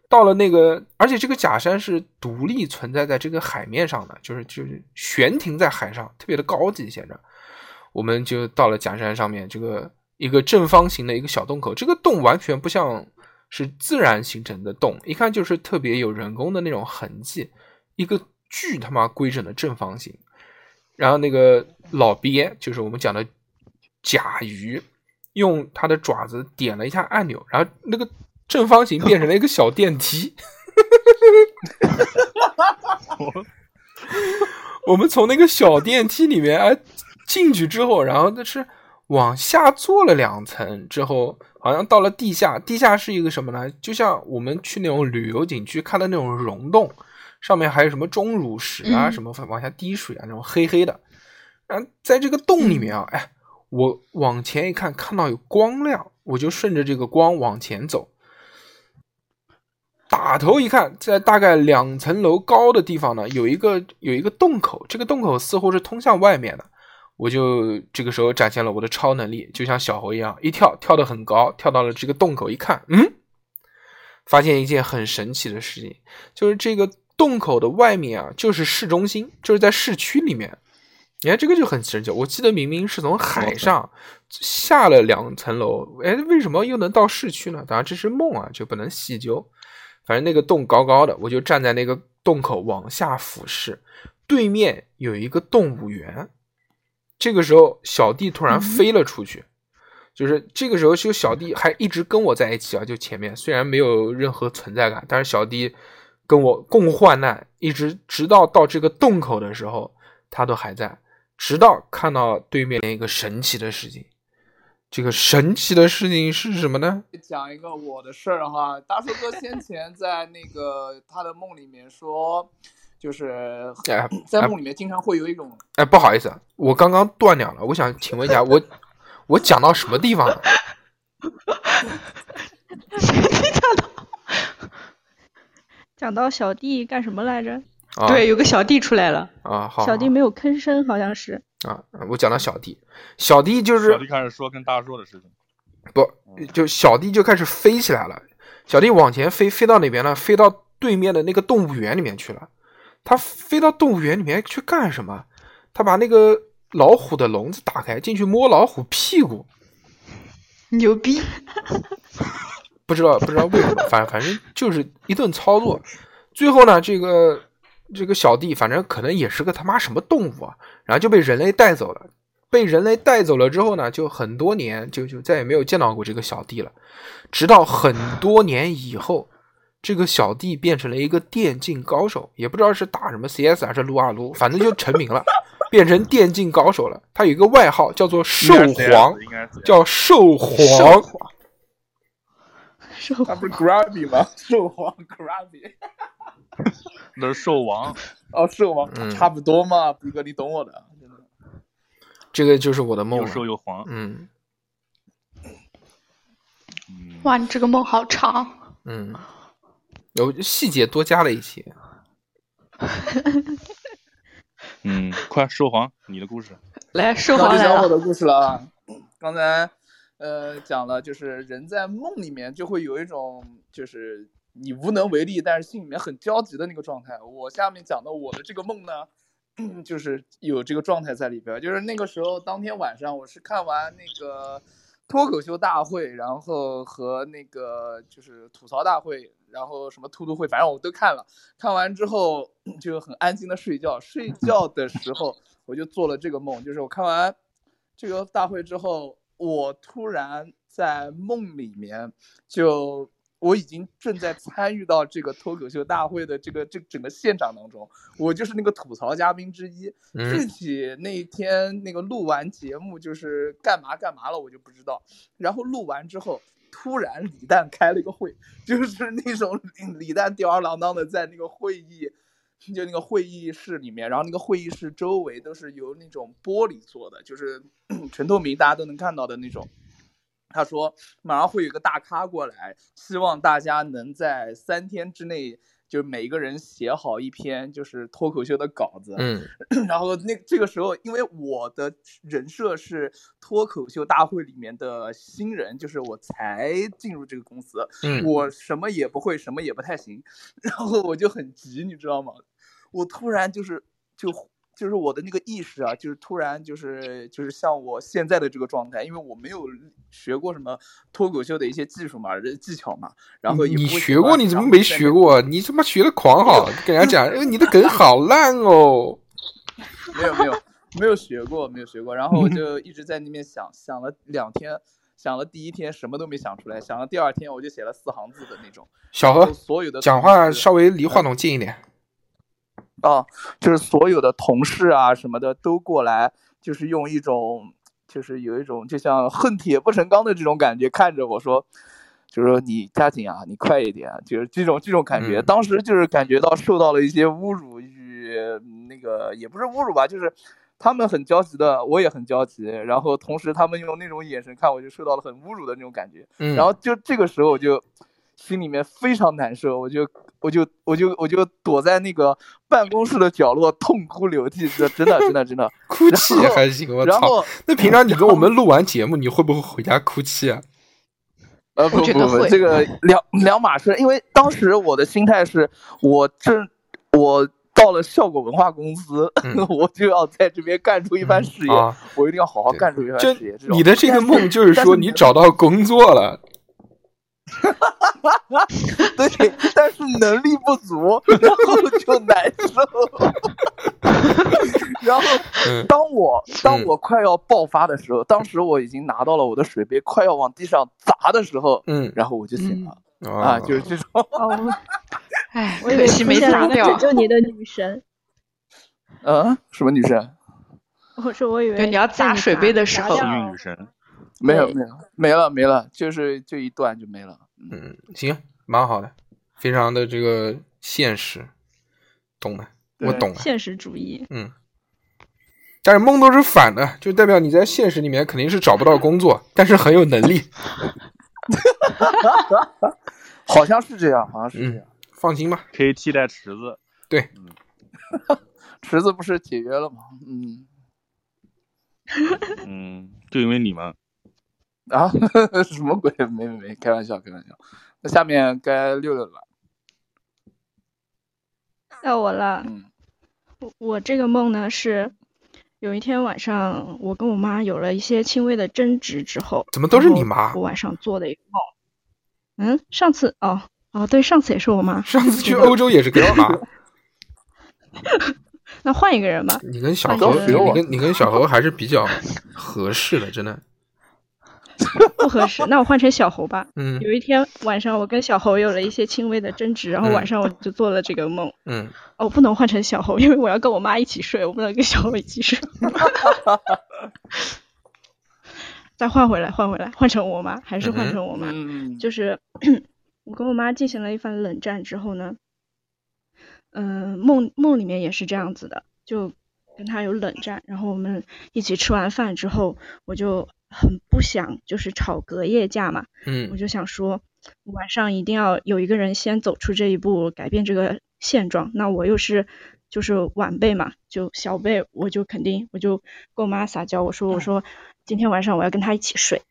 到了那个，而且这个假山是独立存在在这个海面上的，就是就是悬停在海上，特别的高级。现在我们就到了假山上面，这个一个正方形的一个小洞口，这个洞完全不像是自然形成的洞，一看就是特别有人工的那种痕迹，一个巨他妈规整的正方形。然后那个老鳖就是我们讲的甲鱼，用它的爪子点了一下按钮，然后那个正方形变成了一个小电梯。我们从那个小电梯里面哎进去之后，然后那是往下坐了两层之后，好像到了地下。地下是一个什么呢？就像我们去那种旅游景区看的那种溶洞，上面还有什么钟乳石啊，嗯什么往下滴水啊，那种黑黑的。然后在这个洞里面啊，哎，我往前一看，看到有光亮，我就顺着这个光往前走。打头一看，在大概两层楼高的地方呢，有一个有一个洞口，这个洞口似乎是通向外面的。我就这个时候展现了我的超能力，就像小猴一样，一跳跳得很高，跳到了这个洞口，一看，嗯，发现一件很神奇的事情，就是这个洞口的外面啊，就是市中心，就是在市区里面。你看这个就很神奇，我记得明明是从海上下了两层楼，哎，为什么又能到市区呢？当然这是梦啊，就不能细究。反正那个洞高高的，我就站在那个洞口往下俯视，对面有一个动物园。这个时候，小弟突然飞了出去，就是这个时候，就小弟还一直跟我在一起啊，就前面虽然没有任何存在感，但是小弟跟我共患难，一直直到到这个洞口的时候，他都还在，直到看到对面一个神奇的事情。这个神奇的事情是什么呢？讲一个我的事儿哈，大叔哥先前在那个他的梦里面说，就是哎在梦里面经常会有一种哎，不好意思，我刚刚断掉了，我想请问一下，我 我讲到什么地方了？讲到小弟干什么来着？啊、对，有个小弟出来了，啊，好，小弟没有吭声，好像是。啊，我讲到小弟，小弟就是小弟开始说跟大说的事情，不就小弟就开始飞起来了，小弟往前飞，飞到哪边呢？飞到对面的那个动物园里面去了。他飞到动物园里面去干什么？他把那个老虎的笼子打开，进去摸老虎屁股，牛逼！不知道不知道为什么，反反正就是一顿操作。最后呢，这个这个小弟反正可能也是个他妈什么动物啊，然后就被人类带走了。被人类带走了之后呢，就很多年就就再也没有见到过这个小弟了。直到很多年以后，这个小弟变成了一个电竞高手，也不知道是打什么 CS 还是撸啊撸，反正就成名了，变成电竞高手了。他有一个外号叫做兽皇，应该是叫兽皇。兽他不是 Grabby 吗？兽皇 Grabby，那是兽王，哦，兽王、嗯差不多嘛，逼哥，你懂我的，真的。这个就是我的梦又了。瘦又黄。嗯嗯，哇，你这个梦好长。嗯，有细节多加了一些。嗯，快兽皇，你的故事。来，兽那皇来了。就讲我的故事了啊。刚才呃讲了，就是人在梦里面就会有一种就是你无能为力，但是心里面很焦急的那个状态。我下面讲的我的这个梦呢，就是有这个状态在里边儿。就是那个时候当天晚上，我是看完那个脱口秀大会，然后和那个就是吐槽大会，然后什么突突会，反正我都看了。看完之后 就很安心的睡觉。睡 觉的时候我就做了这个梦，就是我看完这个大会之后，我突然在梦里面就。我已经正在参与到这个脱口秀大会的这个这整个现场当中，我就是那个吐槽嘉宾之一。具嗯体那一天那个录完节目就是干嘛干嘛了，我就不知道。然后录完之后，突然李诞开了一个会，就是那种李诞吊儿郎当的在那个会议，就那个会议室里面，然后那个会议室周围都是由那种玻璃做的，就是 全透明，大家都能看到的那种。他说马上会有一个大咖过来，希望大家能在三天之内，就是每个人写好一篇就是脱口秀的稿子。嗯 然后那这个时候，因为我的人设是脱口秀大会里面的新人，就是我才进入这个公司，嗯我什么也不会，什么也不太行，然后我就很急，你知道吗？我突然就是就就是我的那个意识啊，就是突然就是就是像我现在的这个状态，因为我没有学过什么脱口秀的一些技术嘛、技巧嘛，然后你学过？你怎么没学学？过？你他妈学的狂好，跟人家讲，哎，你的梗好烂哦。没有没有没有学过，没有学过。然后我 就一直在那边想，想了两天，想了第一天什么都没想出来，想了第二天我就写了四行字的那种。小何，所有的讲话稍微离话筒近一点。啊，就是所有的同事啊什么的都过来，就是用一种，就是有一种就像恨铁不成钢的这种感觉看着我说，就是说你加紧啊，你快一点啊，就是这种这种感觉。嗯当时就是感觉到受到了一些侮辱与那个也不是侮辱吧，就是他们很焦急的，我也很焦急，然后同时他们用那种眼神看我，就受到了很侮辱的那种感觉。嗯，然后就这个时候我就心里面非常难受，我就我就我就我就躲在那个办公室的角落痛哭流涕，这真的真的真的。哭泣然后还行，我操。然后那平常你跟我们录完节目，你会不会回家哭泣啊？呃不不不，这个两两码事，因为当时我的心态是，我正我到了效果文化公司，嗯 我就要在这边干出一番事业，啊，我一定要好好干出一番事业。你的这个梦就是说你找到工作了，对，但是能力不足，然后就难受。然后嗯当我当嗯我快要爆发的时候，当时我已经拿到了我的水杯，快要往地上砸的时候，嗯然后我就醒了、啊啊，就是这种。哦，哎，可惜没砸掉拯。救你的女神。嗯，什么女神？我说我以为对你要砸水杯的时候幸运女神，对没有没有没了没了，就是就一段就没了。嗯嗯，行，蛮好的，非常的这个现实，懂的。我懂了。现实主义。嗯，但是梦都是反的，就代表你在现实里面肯定是找不到工作，但是很有能力。好像是这样，好像是这样。放心吧，可以替代池子。对，池子不是解约了吗？嗯，嗯，就因为你们啊，什么鬼？没没没，开玩笑，开玩笑。那下面该六六了。到我了。嗯，我我这个梦呢是，有一天晚上我跟我妈有了一些轻微的争执之后，怎么都是你妈我晚上做的一个梦。嗯，上次哦哦对，上次也是我妈。上次去欧洲也是跟我妈。那换一个人吧。你跟小何，你跟你跟小何还是比较合适的，真的。不合适，那我换成小猴吧。嗯。有一天晚上，我跟小猴有了一些轻微的争执，然后晚上我就做了这个梦。嗯。哦，不能换成小猴，因为我要跟我妈一起睡，我不能跟小猴一起睡。再换回来，换回来，换成我妈，还是换成我妈。嗯。就是 我跟我妈进行了一番冷战之后呢，嗯、呃，梦梦里面也是这样子的，就跟他有冷战，然后我们一起吃完饭之后，我就。很不想就是吵隔夜架嘛，嗯，我就想说晚上一定要有一个人先走出这一步，改变这个现状。那我又是就是晚辈嘛，就小辈，我就肯定我就跟我妈撒娇，我说我说今天晚上我要跟他一起睡，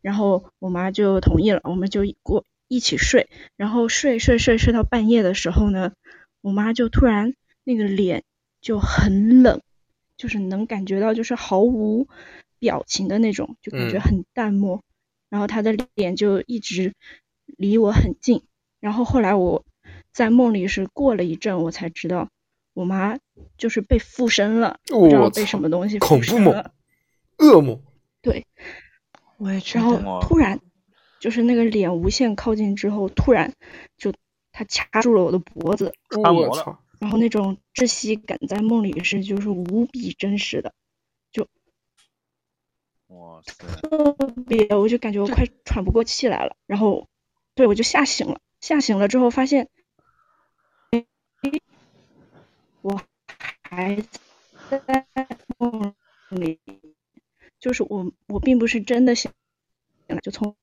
然后我妈就同意了，我们就过一起睡，然后睡睡睡睡到半夜的时候呢，我妈就突然那个脸就很冷，就是能感觉到就是毫无。表情的那种，就感觉很淡漠，嗯、然后他的脸就一直离我很近，然后后来我在梦里是过了一阵，我才知道我妈就是被附身了，哦、不知道被什么东西恐怖梦、噩梦。对，我也然后突然就是那个脸无限靠近之后，突然就他掐住了我的脖子，我操！然后那种窒息感在梦里是就是无比真实的。哇塞！特别，我就感觉我快喘不过气来了，然后，对我就吓醒了。吓醒了之后发现，我还在梦里，就是我我并不是真的醒了，就从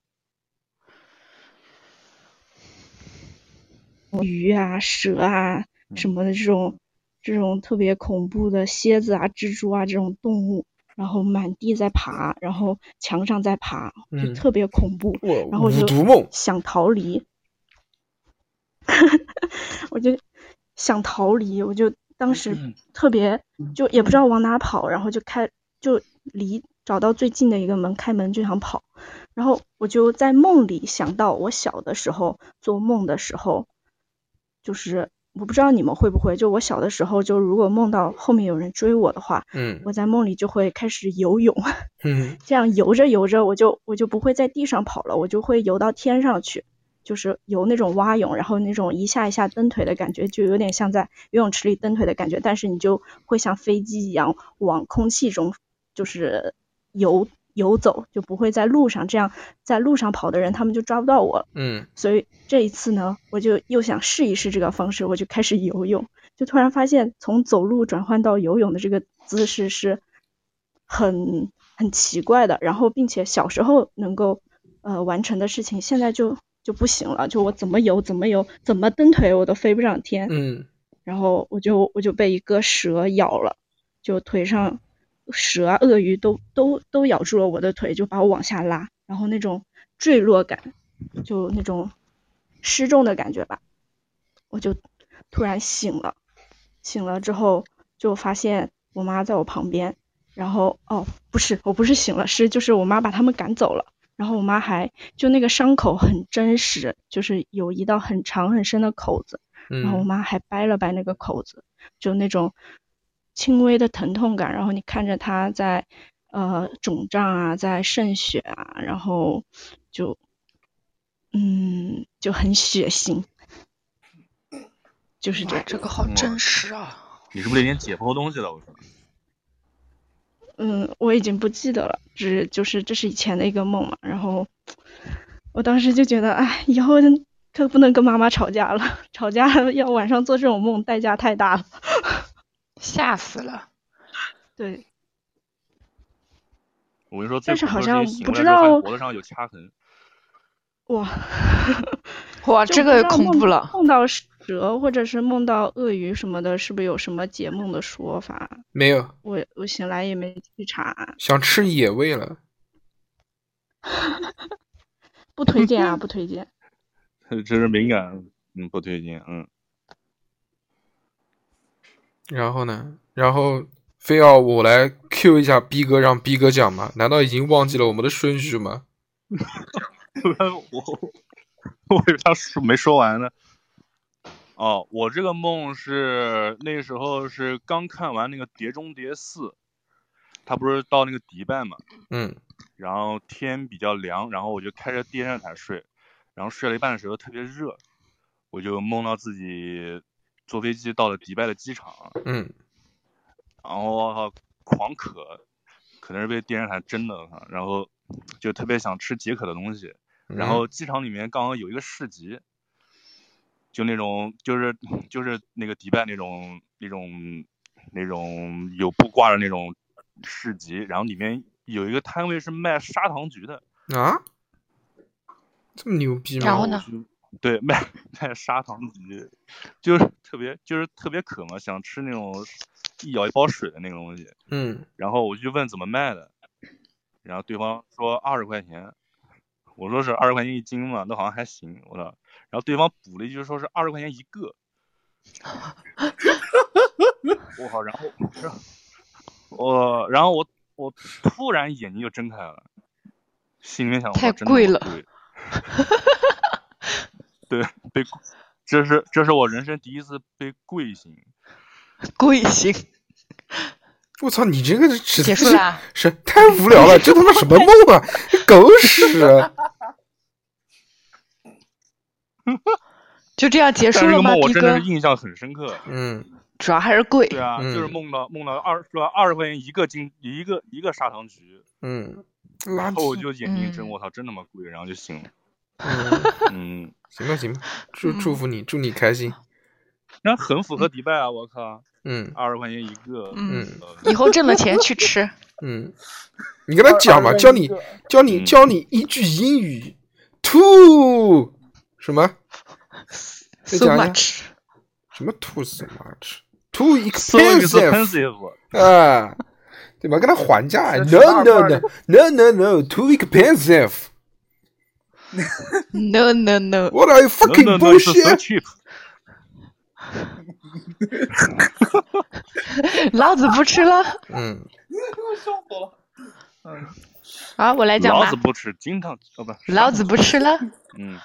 鱼啊、蛇啊什么的这种这种特别恐怖的蝎子啊、蜘蛛啊这种动物。然后满地在爬，然后墙上在爬，就特别恐怖。嗯、然后就想逃离，我就想逃离，我就当时特别就也不知道往哪跑，然后就开就离找到最近的一个门，开门就想跑。然后我就在梦里想到我小的时候做梦的时候，就是。我不知道你们会不会，就我小的时候，就如果梦到后面有人追我的话，嗯，我在梦里就会开始游泳，嗯，这样游着游着，我就我就不会在地上跑了，我就会游到天上去，就是游那种蛙泳，然后那种一下一下蹬腿的感觉，就有点像在游泳池里蹬腿的感觉，但是你就会像飞机一样往空气中就是游。游走就不会在路上，这样在路上跑的人他们就抓不到我。嗯，所以这一次呢，我就又想试一试这个方式，我就开始游泳，就突然发现从走路转换到游泳的这个姿势是很很奇怪的，然后并且小时候能够呃完成的事情，现在就就不行了，就我怎么游怎么游怎么蹬腿我都飞不上天。嗯，然后我就我就被一个蛇咬了，就腿上。蛇啊、鳄鱼都都都咬住了我的腿，就把我往下拉，然后那种坠落感，就那种失重的感觉吧，我就突然醒了。醒了之后就发现我妈在我旁边，然后哦不是，我不是醒了，是就是我妈把他们赶走了。然后我妈还就那个伤口很真实，就是有一道很长很深的口子，然后我妈还掰了掰那个口子，就那种。轻微的疼痛感，然后你看着他在呃肿胀啊，在渗血啊，然后就嗯就很血腥，就是这样。这个好真实啊！你是不是那天解剖东西了？我说。嗯，我已经不记得了，只就是这是以前的一个梦嘛。然后我当时就觉得，哎，以后可不能跟妈妈吵架了，吵架要晚上做这种梦，代价太大了。吓死了。对，我跟你说，但是好像不知道脖子上有掐痕。哇，哇，这个恐怖了。梦到蛇或者是梦到鳄鱼什么的，是不是有什么解梦的说法？没有，我我醒来也没去查，想吃野味了。不推荐啊，不推荐。这是敏感，嗯，不推荐，嗯。然后呢？然后非要我来 Q 一下逼哥，让逼哥讲吗？难道已经忘记了我们的顺序吗？我 我以为他说没说完呢。哦，我这个梦是那时候是刚看完那个《碟中谍四》，他不是到那个迪拜嘛，嗯然后天比较凉，然后我就开着电热毯睡，然后睡了一半的时候特别热，我就梦到自己坐飞机到了迪拜的机场，嗯然后我靠狂渴，可能是被电热毯蒸的，然后就特别想吃解渴的东西。嗯然后机场里面刚刚有一个市集，就那种就是就是那个迪拜那种那种那种有布挂的那种市集，然后里面有一个摊位是卖砂糖橘的，啊，这么牛逼吗？然后呢？对，卖 卖砂糖橘，就是特别就是特别渴嘛，想吃那种一咬一包水的那个东西。嗯然后我就去问怎么卖的，然后对方说二十块钱，我说是二十块钱一斤嘛，那好像还行，我操。然后对方补了一句说是二十块钱一个，我靠，然后我然后我我突然眼睛就睁开了，心里面想太我操真他妈贵了贵 对，被这是这是我人生第一次被贵醒。贵姓？我操，你这个是结束啦？是太无聊了，这他妈什么梦啊？狗屎！就这样结束了吗，但是这个梦我真的是？印象很深刻。嗯 主要还是贵。对啊，就是嗯梦到梦到二说二十块钱一个金一个一个砂糖橘，嗯，然后我。就眼睛一睁，嗯我操，真他妈贵，然后就醒了。嗯，嗯，行吧行吧，祝祝福你，祝你开心。那很符合迪拜啊，我靠，嗯二十块钱一个。嗯，呃以后挣了钱去吃。嗯，你跟他讲嘛，教你教你嗯教你一句英语，too 什么？再 So much。什么 too so much？too expensive expensive，啊，对吧？跟他还价是？No no no no no no，too expensive。No no no，What are you fucking no so bullshit？cheap。老子不吃了。嗯笑死了。嗯，好，我来讲吧老子。不吃金汤，哦不，老子不吃了。嗯，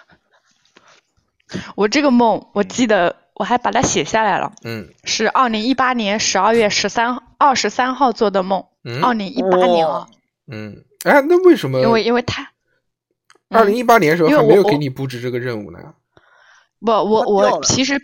我这个梦，我记得我还把它写下来了，嗯是二零一八年十二月十三二十三号做的梦。嗯二零一八年啊，嗯，哎，那为什么因为因为太二零一八年的时候还没有给你布置这个任务呢？不，我我其实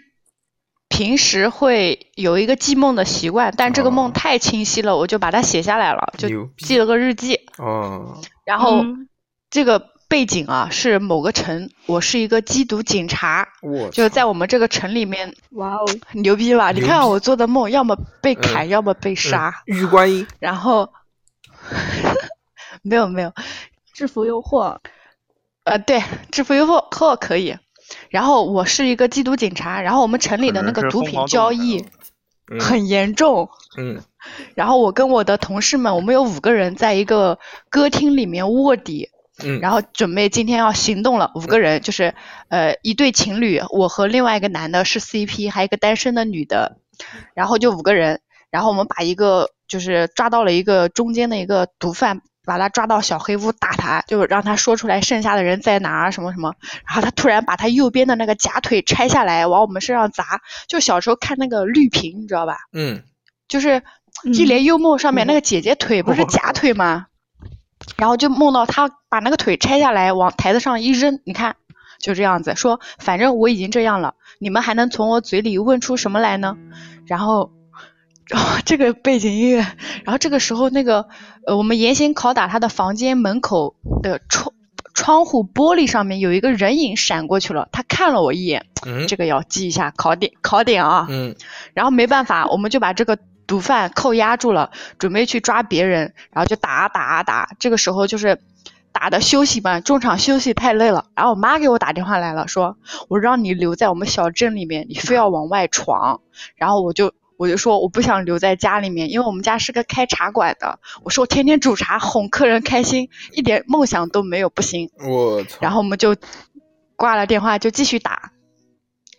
平时会有一个记梦的习惯，但这个哦。梦太清晰了，我就把它写下来了，就记了个日记。哦，然后嗯。这个背景啊是某个城，我是一个缉毒警察，我就是在我们这个城里面哇哦，牛逼吧？你看我做的梦，要么被嗯。砍，要么被杀，嗯。玉观音，然后 没有没有，制服诱惑，呃，对，制服诱惑惑可以。然后我是一个缉毒警察，然后我们城里的那个毒品交易嗯很严重。嗯然后我跟我的同事们，我们有五个人在一个歌厅里面卧底，嗯，然后准备今天要行动了。五个人就是呃一对情侣，我和另外一个男的是 CP，还有一个单身的女的，然后就五个人。然后我们把一个就是抓到了一个中间的一个毒贩，把他抓到小黑屋打他，就让他说出来剩下的人在哪儿什么什么。然后他突然把他右边的那个假腿拆下来往我们身上砸，就小时候看那个绿屏，你知道吧？嗯就是《嗯一帘幽梦》上面那个姐姐腿不是假腿吗？然后就梦到他把那个腿拆下来往台子上一扔，你看就这样子说，反正我已经这样了，你们还能从我嘴里问出什么来呢？然后。然后这个背景音乐，然后这个时候那个呃，我们严刑拷打他的房间门口的窗窗户玻璃上面有一个人影闪过去了，他看了我一眼，嗯这个要记一下考点考点啊。嗯然后没办法，我们就把这个毒贩扣押住了，准备去抓别人，然后就打啊打啊打。这个时候就是打的休息嘛，中场休息太累了。然后我妈给我打电话来了，说我让你留在我们小镇里面，你非要往外闯。然后我就我就说我不想留在家里面，因为我们家是个开茶馆的。我说我天天煮茶哄客人开心，一点梦想都没有，不行。我操，然后我们就挂了电话，就继续打。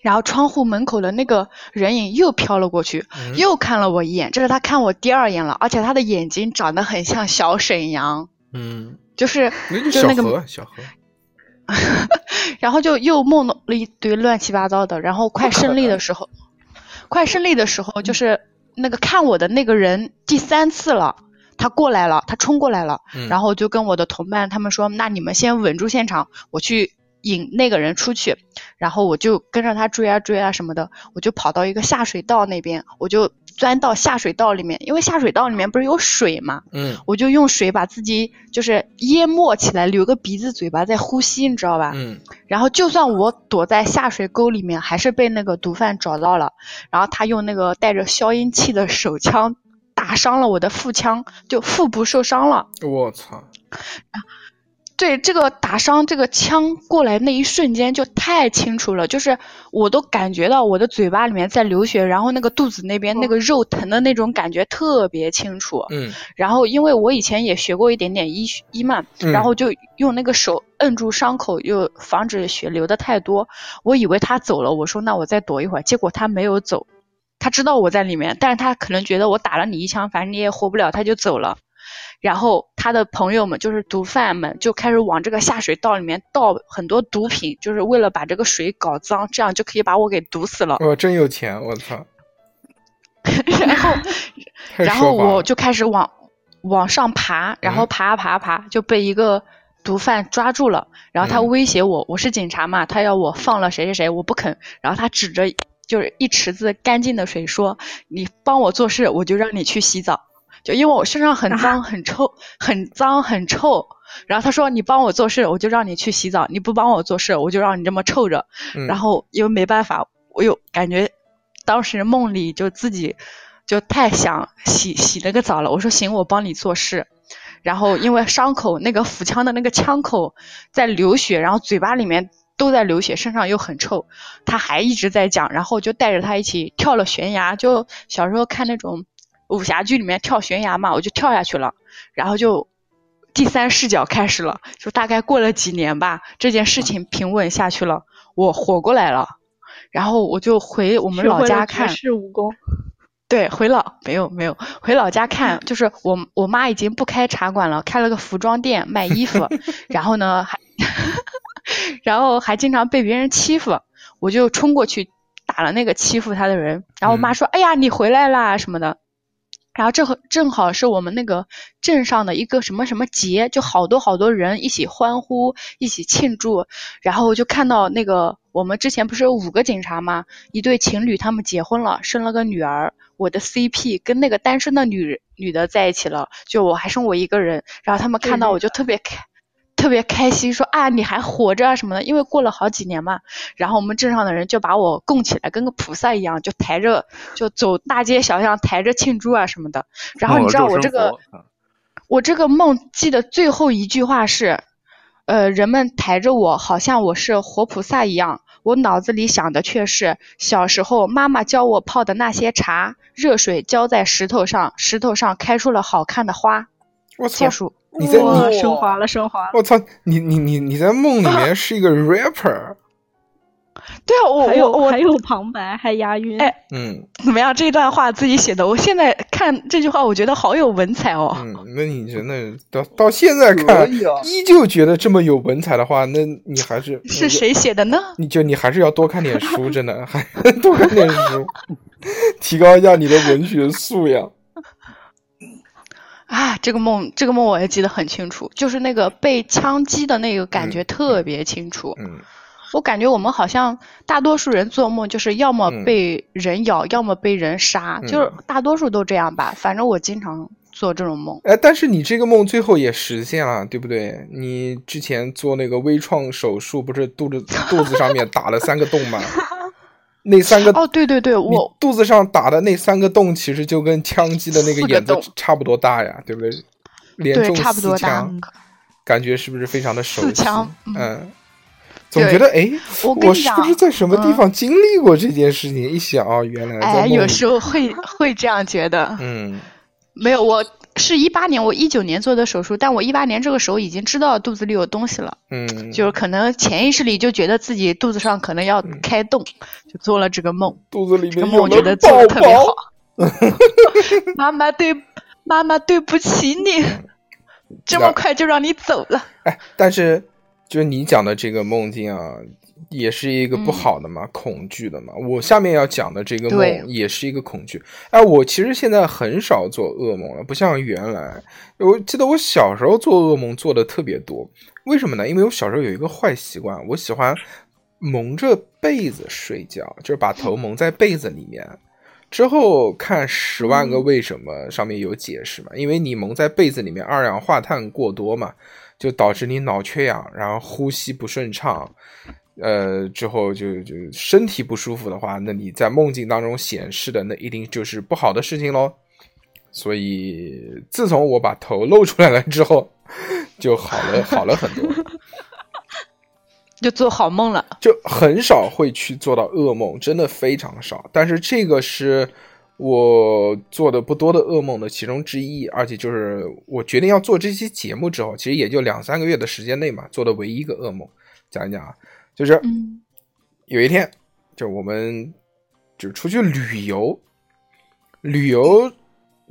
然后窗户门口的那个人影又飘了过去，嗯又看了我一眼，这是他看我第二眼了，而且他的眼睛长得很像小沈阳，嗯，就是 就那个何小何，然后就又梦了一堆乱七八糟的，然后快胜利的时候，快胜利的时候，就是那个看我的那个人第三次了，他过来了，他冲过来了，嗯。然后就跟我的同伴他们说，那你们先稳住现场，我去引那个人出去，然后我就跟着他追啊追啊什么的，我就跑到一个下水道那边，我就钻到下水道里面，因为下水道里面不是有水嘛，嗯我就用水把自己就是淹没起来，留个鼻子嘴巴在呼吸，你知道吧？嗯然后就算我躲在下水沟里面，还是被那个毒贩找到了。然后他用那个带着消音器的手枪打伤了我的腹腔，就腹部受伤了。我操，对这个打伤，这个枪过来那一瞬间就太清楚了，就是我都感觉到我的嘴巴里面在流血，然后那个肚子那边那个肉疼的那种感觉特别清楚。嗯然后因为我以前也学过一点点医学医嘛，嗯然后就用那个手摁住伤口，又防止血流的太多。我以为他走了，我说那我再躲一会儿，结果他没有走，他知道我在里面，但是他可能觉得我打了你一枪，反正你也活不了，他就走了。然后他的朋友们，就是毒贩们，就开始往这个下水道里面倒很多毒品，就是为了把这个水搞脏，这样就可以把我给毒死了。我真有钱，我操，然后然后我就开始往往上爬，然后嗯爬啊爬啊爬，就被一个毒贩抓住了。然后他嗯威胁我，我是警察嘛，他要我放了谁谁谁，我不肯。然后他指着就是一池子干净的水说：“你帮我做事，我就让你去洗澡。”就因为我身上很脏、很臭、很脏、很臭。然后他说：“你帮我做事，我就让你去洗澡；你不帮我做事，我就让你这么臭着。”嗯然后因为没办法，我又感觉当时梦里就自己就太想洗洗那个澡了。我说行，我帮你做事。然后因为伤口那个腹腔的那个枪口在流血，然后嘴巴里面都在流血，身上又很臭，他还一直在讲，然后就带着他一起跳了悬崖。就小时候看那种武侠剧里面跳悬崖嘛，我就跳下去了，然后就。第三视角开始了，就大概过了几年吧，这件事情平稳下去了，我活过来了，然后我就回我们老家看绝，世武功。对，回老没有没有回老家看，就是我我妈已经不开茶馆了，开了个服装店卖衣服，然后呢还 然后还经常被别人欺负，我就冲过去打了那个欺负他的人，然后我妈嗯说：“哎呀，你回来啦什么的。”然后正好正好是我们那个镇上的一个什么什么节，就好多好多人一起欢呼，一起庆祝。然后我就看到那个我们之前不是有五个警察吗？一对情侣他们结婚了，生了个女儿。我的 CP 跟那个单身的女女的在一起了，就我还剩我一个人。然后他们看到我就特别开。特别开心，说啊你还活着啊什么的，因为过了好几年嘛。然后我们镇上的人就把我供起来，跟个菩萨一样，就抬着就走大街小巷，抬着庆祝啊什么的。然后你知道我这个，我这个梦记得最后一句话是，呃，人们抬着我，好像我是活菩萨一样。我脑子里想的却是小时候妈妈教我泡的那些茶，热水浇在石头上，石头上开出了好看的花。我操结！束。你在，你升华了，升华了。我操！你你你你在梦里面是一个 rapper，对啊，我还有我我还有旁白，还押韵。哎嗯怎么样？这段话自己写的，我现在看这句话，我觉得好有文采哦。嗯，那你真的到到现在看啊，依旧觉得这么有文采的话，那你还是是？谁写的呢？你就你还是要多看点书，真的，还 多看点书，提高一下你的文学素养。啊，这个梦，这个梦我也记得很清楚，就是那个被枪击的那个感觉嗯特别清楚。嗯我感觉我们好像大多数人做梦就是要么嗯被人咬，要么被人杀，就是嗯大多数都这样吧。反正我经常做这种梦。哎，但是你这个梦最后也实现了，对不对？你之前做那个微创手术，不是肚子肚子上面打了三个洞吗？那三个哦，对对对，我肚子上打的那三个洞，其实就跟枪击的那个眼子差不多大呀，对不对？连对中差不多大四枪，感觉是不是非常的熟悉？四枪嗯嗯，总觉得哎，我是不是在什么地嗯方经历过这件事情？一想啊，原来在哎，有时候会会这样觉得。嗯没有，我是一八年，我一九年做的手术，但我一八年这个时候已经知道肚子里有东西了，嗯，就是可能潜意识里就觉得自己肚子上可能要开洞，就做了这个梦。肚子里这个面有了梦我觉得做宝的特别好宝。。妈妈对妈妈对不起你，这么快就让你走了。哎，但是就是你讲的这个梦境啊，也是一个不嗯好的嘛，恐惧的嘛。我下面要讲的这个梦也是一个恐惧。哎，我其实现在很少做噩梦了，不像原来。我记得我小时候做噩梦做的特别多，为什么呢？因为我小时候有一个坏习惯，我喜欢蒙着被子睡觉，就是把头蒙在被子里面。之后看《十万个为什么》上面有解释嘛，因为你蒙在被子里面，二氧化碳过多嘛，就导致你脑缺氧，然后呼吸不顺畅，呃，之后就就身体不舒服的话，那你在梦境当中显示的那一定就是不好的事情喽。所以自从我把头露出来了之后，就好了好了很多。就做好梦了。就很少会去做到噩梦，真的非常少。但是这个是我做的不多的噩梦的其中之一，而且就是我决定要做这期节目之后，其实也就两三个月的时间内嘛，做的唯一一个噩梦。讲一讲啊，就是嗯有一天，就我们就出去旅游，旅游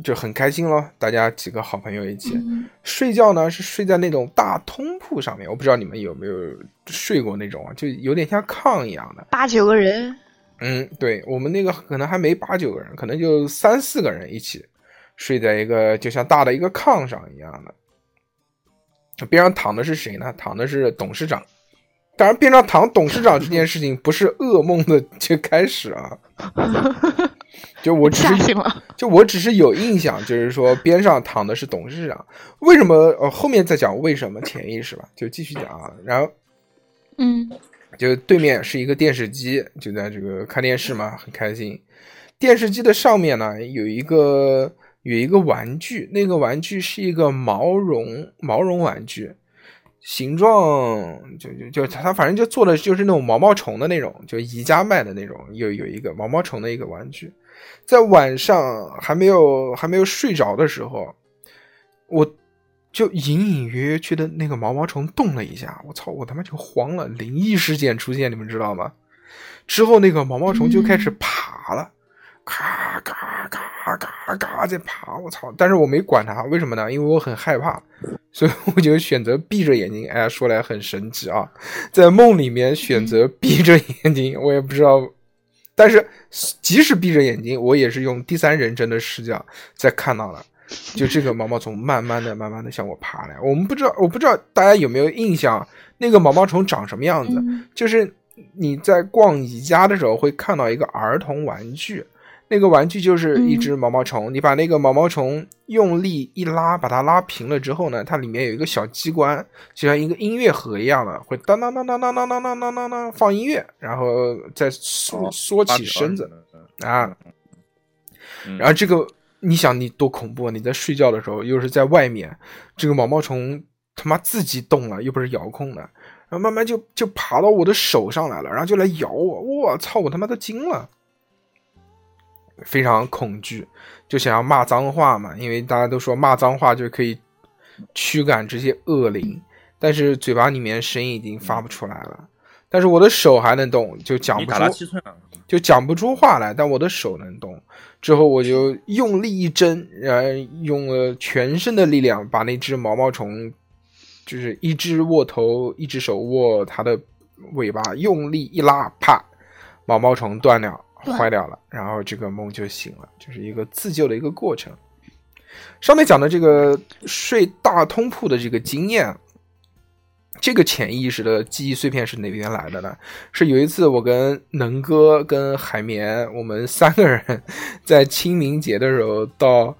就很开心咯，大家几个好朋友一起。嗯睡觉呢是睡在那种大通铺上面，我不知道你们有没有睡过那种啊，就有点像炕一样的。八九个人，嗯，对我们那个可能还没八九个人，可能就三四个人一起睡在一个就像大的一个炕上一样的。边上躺的是谁呢？躺的是董事长。当然，边上躺董事长这件事情不是噩梦的就开始啊，就我只是。就我只是有印象，就是说边上躺的是董事长，为什么？呃，后面再讲为什么潜意识吧，就继续讲啊。然后嗯就对面是一个电视机，就在这个看电视嘛，很开心。电视机的上面呢有一个有一个玩具，那个玩具是一个毛绒毛绒玩具，形状就就就它反正就做的就是那种毛毛虫的那种，就宜家卖的那种，有有一个毛毛虫的一个玩具。在晚上还没有还没有睡着的时候，我就隐隐约约觉得那个毛毛虫动了一下，我操，我他妈就慌了，灵异事件出现，你们知道吗？之后那个毛毛虫就开始爬了，咔咔咔咔咔在爬，我操！但是我没管它，为什么呢？因为我很害怕，所以我就选择闭着眼睛。哎，说来很神奇啊，在梦里面选择闭着眼睛，我也不知道。但是即使闭着眼睛，我也是用第三人称的视角在看到了。就这个毛毛虫慢慢的、慢慢的向我爬来。我们不知道，我不知道大家有没有印象，那个毛毛虫长什么样子？就是你在逛宜家的时候会看到一个儿童玩具，那个玩具就是一只毛毛虫。你把那个毛毛虫用力一拉，把它拉平了之后呢，它里面有一个小机关，就像一个音乐盒一样的，会当当当当当当当当当当当放音乐，然后再缩缩起身子啊。嗯然后这个你想你多恐怖啊！你在睡觉的时候，又是在外面，这个毛毛虫他妈自己动了，又不是遥控的，然后慢慢就就爬到我的手上来了，然后就来咬我，我操，我他妈都惊了，非常恐惧，就想要骂脏话嘛，因为大家都说骂脏话就可以驱赶这些恶灵，但是嘴巴里面声音已经发不出来了，但是我的手还能动，就讲不出就讲不出话来，但我的手能动。之后我就用力一挣，然后用了全身的力量把那只毛毛虫，就是一只握头，一只手握它的尾巴，用力一拉，啪，毛毛虫断了，断坏掉了。然后这个梦就醒了，就是一个自救的一个过程。上面讲的这个睡大通铺的这个经验，这个潜意识的记忆碎片是哪边来的呢？是有一次我跟能哥、跟海绵，我们三个人在清明节的时候到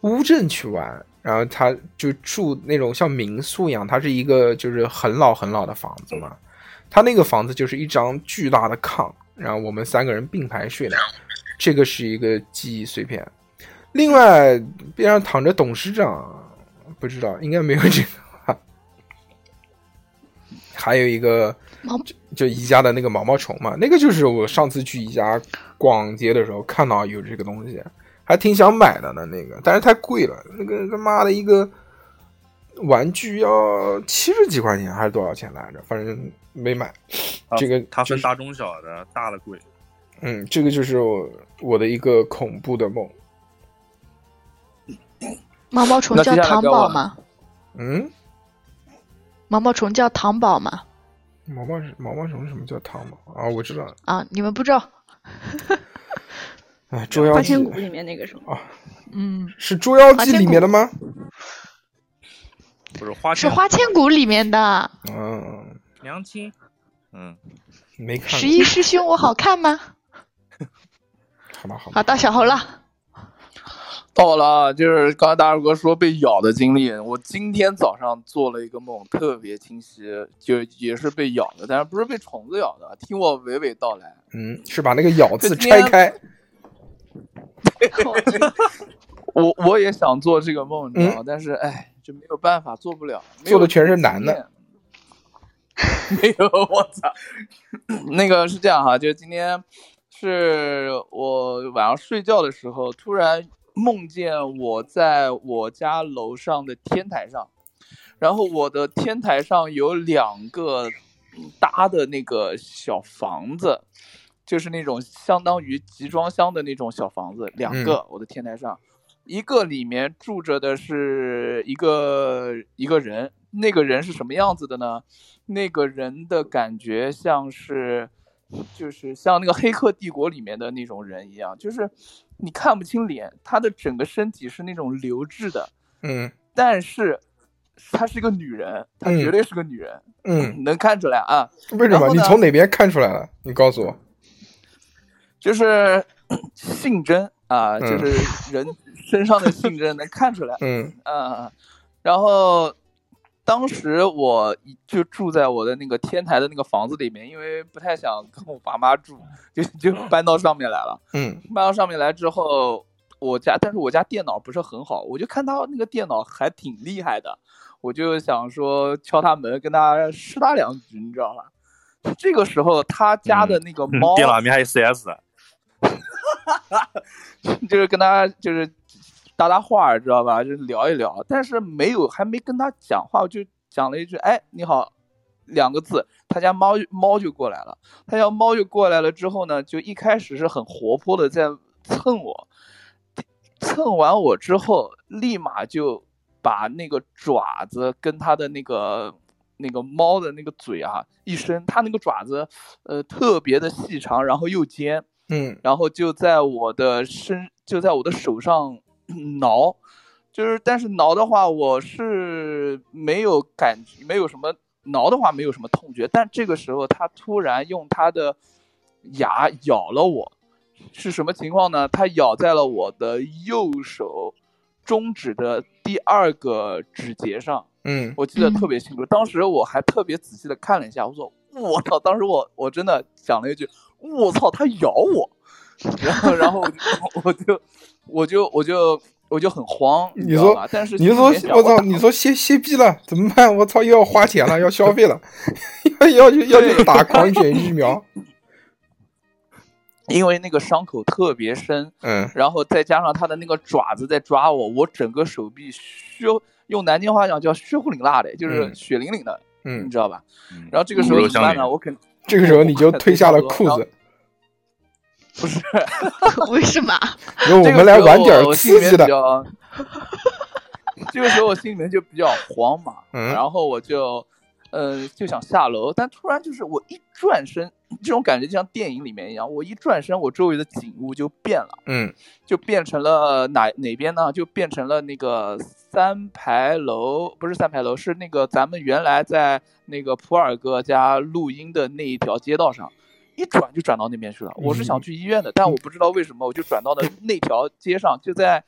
乌镇去玩，然后他就住那种像民宿一样，它是一个就是很老很老的房子嘛。他那个房子就是一张巨大的炕，然后我们三个人并排睡的，这个是一个记忆碎片。另外边上躺着董事长，不知道应该没有这个。还有一个就就宜家的那个毛毛虫嘛，那个就是我上次去宜家逛街的时候看到有这个东西，还挺想买的呢。那个但是太贵了，那个他妈的一个玩具要七十几块钱还是多少钱来着？反正没买。这个就是它分大中小的，大的贵。嗯，这个就是我我的一个恐怖的梦。毛毛虫叫糖宝吗？嗯，毛毛虫叫糖宝吗？毛毛毛毛虫什么叫糖宝啊？我知道了，啊，你们不知道？哎，捉妖记花千骨里面那个什么，啊嗯，是捉妖记里面的吗？不是花是花千骨里面的。嗯，娘亲，嗯，没看。十一师兄，我好看吗？好吧，好吧好，，到小猴了。到了啊，就是刚才大二哥说被咬的经历，我今天早上做了一个梦，特别清晰，就也是被咬的，但是不是被虫子咬的，听我娓娓道来。嗯，是把那个“咬”字拆开。我我也想做这个梦，你知道吗？但是哎，就没有办法，做不了。做的全是男的。没有，我操！那个是这样哈，就是今天是我晚上睡觉的时候，突然梦见我在我家楼上的天台上，然后我的天台上有两个搭的那个小房子，就是那种相当于集装箱的那种小房子，两个，我的天台上。一个里面住着的是一个一个人，那个人是什么样子的呢？那个人的感觉像是，就是像那个《黑客帝国》里面的那种人一样，就是你看不清脸，他的整个身体是那种流质的，嗯但是她是个女人，她绝嗯对是个女人，嗯，能看出来啊。为什么？你从哪边看出来了？你告诉我。就是 性征啊，嗯就是人身上的性征能看出来。嗯 嗯，然后当时我就住在我的那个天台的那个房子里面，因为不太想跟我爸妈住，就就 搬到上面来了。嗯搬到上面来之后，我家但是我家电脑不是很好，我就看他那个电脑还挺厉害的，我就想说敲他门跟他试他两局，你知道吧？这个时候他家的那个猫，电脑里面还有 CS 的，就是跟他就是搭搭话儿，知道吧？就聊一聊，但是没有还没跟他讲话，我就讲了一句：“哎，你好。”两个字，他家猫猫就过来了。他家猫就过来了之后呢，就一开始是很活泼的在蹭我，蹭完我之后，立马就把那个爪子跟他的那个那个猫的那个嘴啊一伸，它那个爪子呃特别的细长，然后又尖，嗯然后就在我的身，就在我的手上 挠，就是但是挠的话，我是没有感觉，没有什么挠的话没有什么痛觉，但这个时候他突然用他的牙咬了我，是什么情况呢？他咬在了我的右手中指的第二个指节上。嗯我记得特别清楚，当时我还特别仔细的看了一下，我说我操，当时我我真的讲了一句我操，它咬我，然后然后我就我就我就我就很慌，你说？但是你说我操，你说歇歇逼了怎么办？我操，又要花钱了，要消费了，要要去要去打狂 犬疫苗。因为那个伤口特别深，嗯然后再加上他的那个爪子在抓我，我整个手臂血，用南京话讲叫血乎淋辣的，就是嗯血淋淋的，嗯你嗯，知道吧？嗯然后这个时候怎么办呢？我肯这个时候你就褪下了裤子，不是 为什么？说我这个时候们来玩点我心里刺激的。这个时候我心里面就比较慌嘛，嗯然后我就呃就想下楼，但突然就是我一转身，这种感觉就像电影里面一样，我一转身，我周围的景物就变了，嗯就变成了哪哪边呢？就变成了那个三牌楼，不是三牌楼，是那个咱们原来在那个普洱哥家录音的那一条街道上。一转就转到那边去了。我是想去医院的，但我不知道为什么，我就转到了那条街上，就在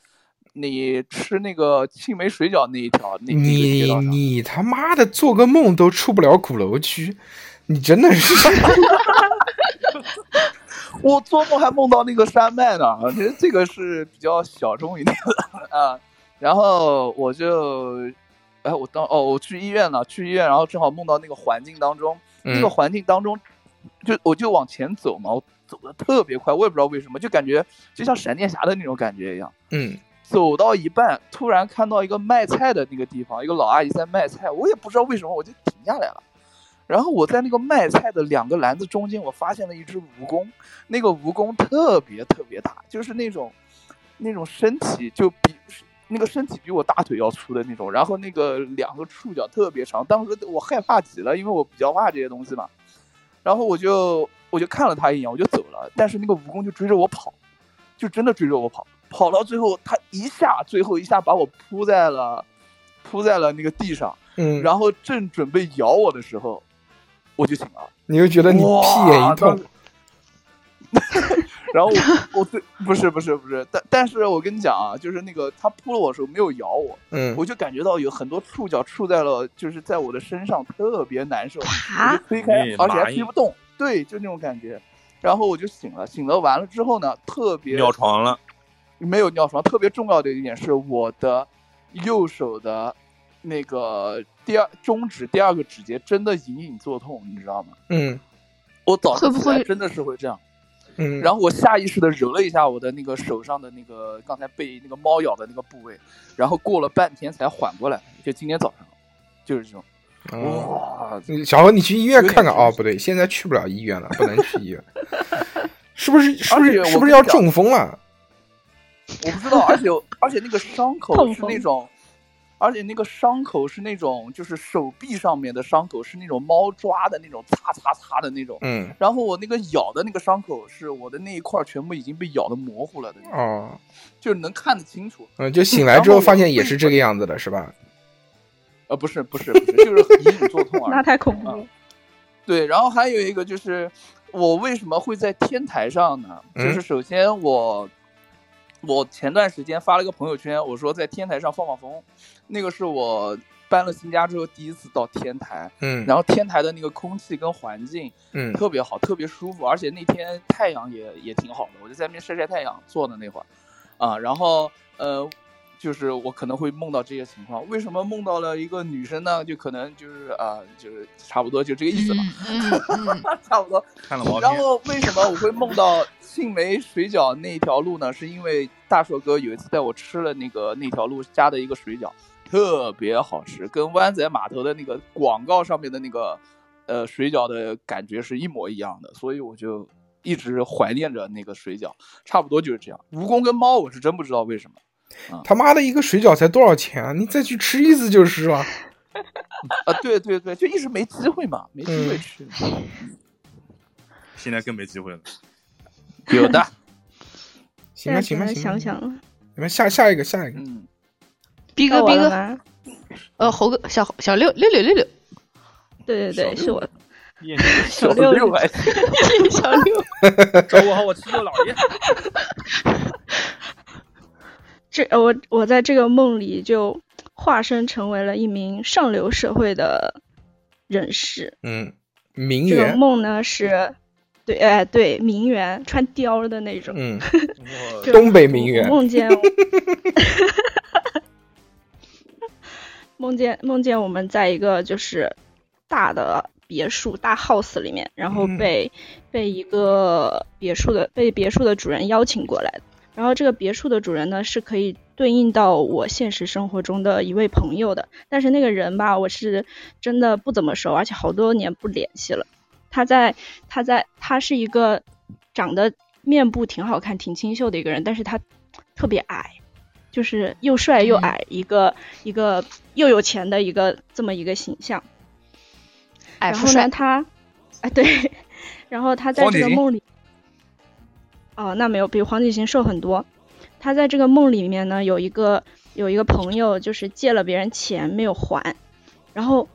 你吃那个青梅水饺那一条那你，你他妈的做个梦都出不了鼓楼区，你真的是。我做梦还梦到那个山脉呢，我觉得这个是比较小众一点的啊。然后我就，哎，我当哦，我去医院了，去医院，然后正好梦到那个环境当中，那个嗯。环境当中，就我就往前走嘛，我走的特别快，我也不知道为什么，就感觉就像闪电侠的那种感觉一样。嗯走到一半，突然看到一个卖菜的那个地方，一个老阿姨在卖菜，我也不知道为什么，我就停下来了。然后我在那个卖菜的两个篮子中间，我发现了一只蜈蚣，那个蜈蚣特别特别大，就是那种那种身体就比那个身体比我大腿要粗的那种，然后那个两个触角特别长。当时我害怕极了，因为我比较怕这些东西嘛。然后我就我就看了他一眼，我就走了。但是那个蜈蚣就追着我跑，就真的追着我跑，跑到最后，它一下最后一下把我扑在了扑在了那个地上，嗯，然后正准备咬我的时候，我就醒了。你就觉得你屁眼一痛 然后我我对不是不是不是，但但是我跟你讲啊，就是那个它扑了我的时候没有咬我，嗯我就感觉到有很多触角触在了，就是在我的身上，特别难受，我啊就推开哎，而且还推不动，对，就那种感觉。然后我就醒了，醒了完了之后呢，特别尿床了，没有尿床。特别重要的一点是，我的右手的那个第二中指第二个指节真的隐隐作痛，你知道吗？嗯我早上会不会起来真的是会这样。嗯，然后我下意识的揉了一下我的那个手上的那个刚才被那个猫咬的那个部位，然后过了半天才缓过来。就今天早上，就是这种。哦哇，小何，你去医院看看啊哦，不对，现在去不了医院了，不能去医院，是不是？是不是？是不是要中风了？我不知道，而且而且那个伤口是那种，而且那个伤口是那种，就是手臂上面的伤口是那种猫抓的那种擦擦擦的那种。嗯然后我那个咬的那个伤口是我的那一块儿全部已经被咬的模糊了的，哦就是能看得清楚。嗯，就醒来之后发现也是这个样子的，是吧？呃，不是不是不是，就是隐隐作痛而已。那太恐怖了。对，然后还有一个就是，我为什么会在天台上呢？就嗯是首先我，我前段时间发了个朋友圈，我说在天台上放放风，那个是我搬了新家之后第一次到天台，嗯，然后天台的那个空气跟环境嗯特别好，特别舒服，而且那天太阳也也挺好的，我就在那边晒晒太阳，坐的那会儿，啊，然后呃。就是我可能会梦到这些情况，为什么梦到了一个女生呢？就可能就是啊、就是差不多就这个意思吧。嗯嗯嗯，差不多。看了毛，然后为什么我会梦到杏梅水饺那条路呢？是因为大硕哥有一次带我吃了那个那条路加的一个水饺，特别好吃，跟湾仔码头的那个广告上面的那个呃水饺的感觉是一模一样的，所以我就一直怀念着那个水饺。差不多就是这样。蜈蚣跟猫，我是真不知道为什么。他妈的一个水饺才多少钱啊？你再去吃一次就是了。啊，对对对，就一直没机会嘛，没机会嗯吃。现在更没机会了。有的，行吧现在行吧行吧，想想了，你们下下一个下一个，嗯，逼哥逼哥，呃，猴哥小小六六六六六，对对对，是我小六六还小六，找我好，我七舅老爷。这呃我我在这个梦里就化身成为了一名上流社会的人士。嗯，名这个媛，梦呢是，对，哎对，名媛穿貂的那种。嗯，东北名媛梦见，梦见梦见我们在一个就是大的别墅大 house 里面，然后嗯被、被一个别墅的被别墅的主人邀请过来的。然后这个别墅的主人呢是可以对应到我现实生活中的一位朋友的，但是那个人吧，我是真的不怎么熟，而且好多年不联系了。他在他在他是一个长得面部挺好看、挺清秀的一个人，但是他特别矮，就是又帅又矮，一个一个又有钱的一个这么一个形象。然后呢，他，哎对，然后他在这个梦里，哦，那没有，比黄景行瘦很多。他在这个梦里面呢，有一个有一个朋友，就是借了别人钱没有还，然后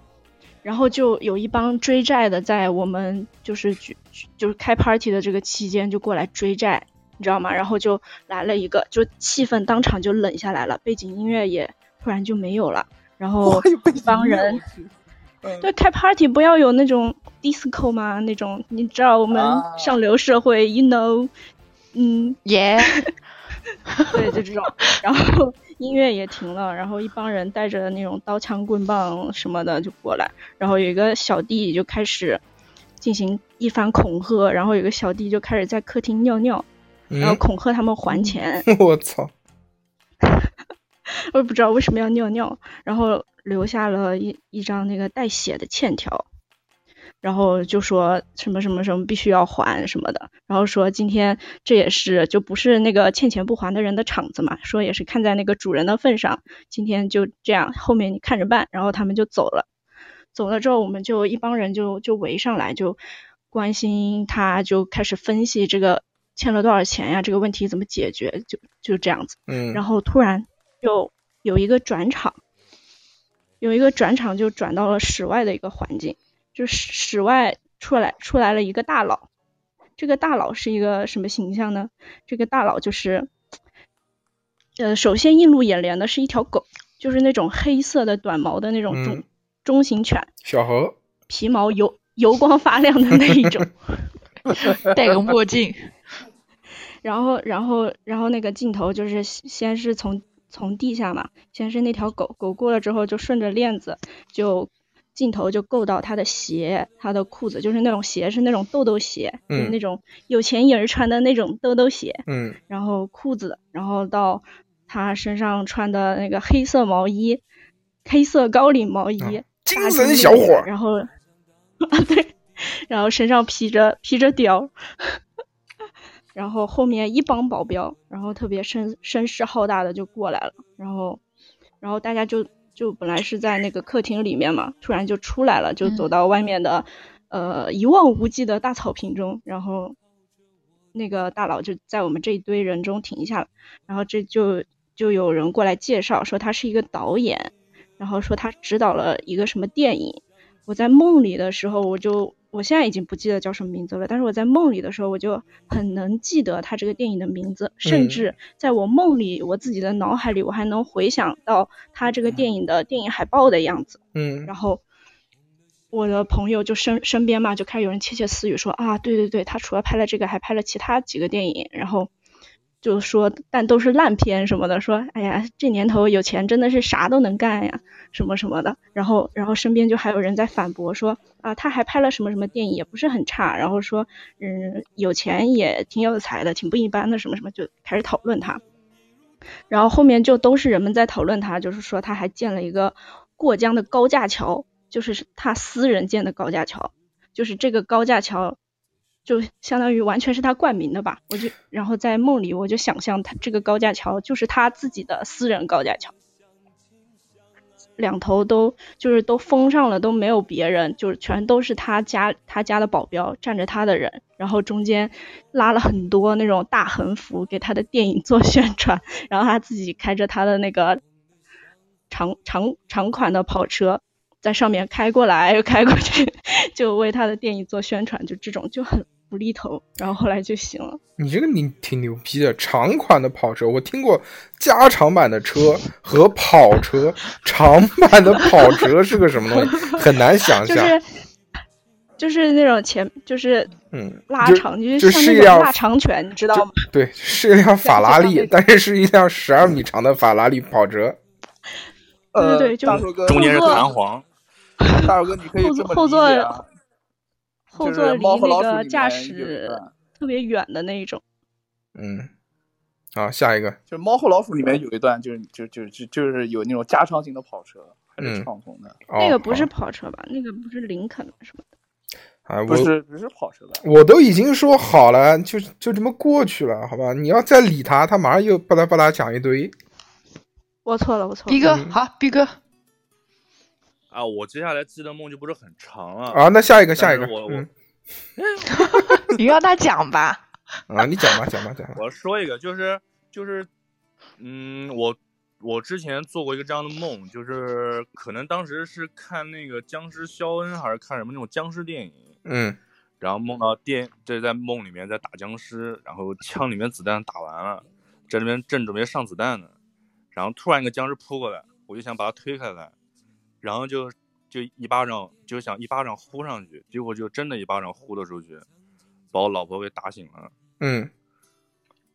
然后就有一帮追债的在我们就是举就是开 party 的这个期间就过来追债，你知道吗？然后就来了一个，就气氛当场就冷下来了，背景音乐也突然就没有了，然后一帮人对，开 party 不要有那种 disco 吗？那种你知道我们啊上流社会、y o u know，嗯，耶、对，就这种。然后音乐也停了，然后一帮人带着那种刀枪棍棒什么的就过来，然后有一个小弟就开始进行一番恐吓，然后有个小弟就开始在客厅尿尿，然后嗯，恐吓他们还钱。我操，我也不知道为什么要尿尿，然后留下了一一张那个带血的欠条，然后就说什么什么什么必须要还什么的，然后说今天这也是就不是那个欠钱不还的人的场子嘛，说也是看在那个主人的份上，今天就这样，后面你看着办，然后他们就走了，走了之后我们就一帮人就就围上来就关心他，就开始分析这个欠了多少钱呀，这个问题怎么解决，就就这样子。嗯，然后突然就有一个转场，有一个转场就转到了室外的一个环境，就是室外出来出来了一个大佬，这个大佬是一个什么形象呢？这个大佬就是，呃，首先映入眼帘的是一条狗，就是那种黑色的短毛的那种中、嗯中型犬，小猴，皮毛油油光发亮的那一种。戴个墨镜，然后，然后，然后那个镜头就是先先是从从地下嘛，先是那条狗狗过了之后，就顺着链子，就镜头就够到他的鞋、他的裤子，就是那种鞋是那种豆豆鞋，就是嗯。那种有钱人穿的那种豆豆鞋，嗯。然后裤子，然后到他身上穿的那个黑色毛衣，黑色高领毛衣，啊精大神小伙，然后 啊对，然后身上披着披着貂，然后后面一帮保镖，然后特别声声势浩大的就过来了，然后然后大家就就本来是在那个客厅里面嘛，突然就出来了，就走嗯到外面的、呃一望无际的大草坪中，然后那个大佬就在我们这一堆人中停下了，然后这就就有人过来介绍说他是一个导演，然后说他指导了一个什么电影。我在梦里的时候，我就我现在已经不记得叫什么名字了，但是我在梦里的时候，我就很能记得他这个电影的名字，甚至在我梦里，我自己的脑海里，我还能回想到他这个电影的电影海报的样子。嗯。然后我的朋友就身身边嘛，就开始有人窃窃私语说啊，对对对，他除了拍了这个，还拍了其他几个电影，然后就说但都是烂片什么的，说哎呀，这年头有钱真的是啥都能干呀，什么什么的。然后然后身边就还有人在反驳说啊，他还拍了什么什么电影，也不是很差，然后说嗯，有钱也挺有才的，挺不一般的，什么什么，就开始讨论他。然后后面就都是人们在讨论他，就是说他还建了一个过江的高架桥，就是他私人建的高架桥，就是这个高架桥就相当于完全是他冠名的吧。我就然后在梦里我就想象他这个高架桥就是他自己的私人高架桥，两头都就是都封上了，都没有别人，就是全都是他家他家的保镖站着他的人，然后中间拉了很多那种大横幅给他的电影做宣传，然后他自己开着他的那个长长长款的跑车在上面开过来又开过去，就为他的电影做宣传，就这种就很无厘头，然后后来就行了。你这个你挺牛逼的，长款的跑车，我听过加长版的车和跑车，长版的跑车是个什么东西，很难想象。就是就是那种前就是嗯，拉长，就就是像是一辆那种腊肠犬，你知道吗？对，是一辆法拉利，但是是一辆十二米长的法拉利跑车。呃，对对就大手哥，中间是弹簧，大手哥，你可以后这么后座后座离猫和老鼠那个驾驶特别远的那一种。嗯，好，下一个，就是《猫和老鼠》里面有一段，就是就就就就是有那种加长型的跑车，还是嗯敞篷的，哦那个不是跑车吧？那个不是林肯什么的。啊，不是不是跑车吧？我都已经说好了，就就这么过去了，好吧？你要再理他，他马上又巴拉巴拉讲一堆。我错了，我错了。逼哥嗯好，逼哥，啊，我接下来记的梦就不是很长了啊，那下一个，下一个，我我嗯，你让他讲吧。啊，你讲吧，讲吧，讲吧。我要说一个，就是就是，嗯，我我之前做过一个这样的梦，就是可能当时是看那个僵尸肖恩，还是看什么那种僵尸电影，嗯然后梦到电这在梦里面在打僵尸，然后枪里面子弹打完了，这里面正准备上子弹呢，然后突然一个僵尸扑过来，我就想把他推开来，然后就就一巴掌就想一巴掌呼上去，结果就真的一巴掌呼了出去，把我老婆给打醒了，嗯，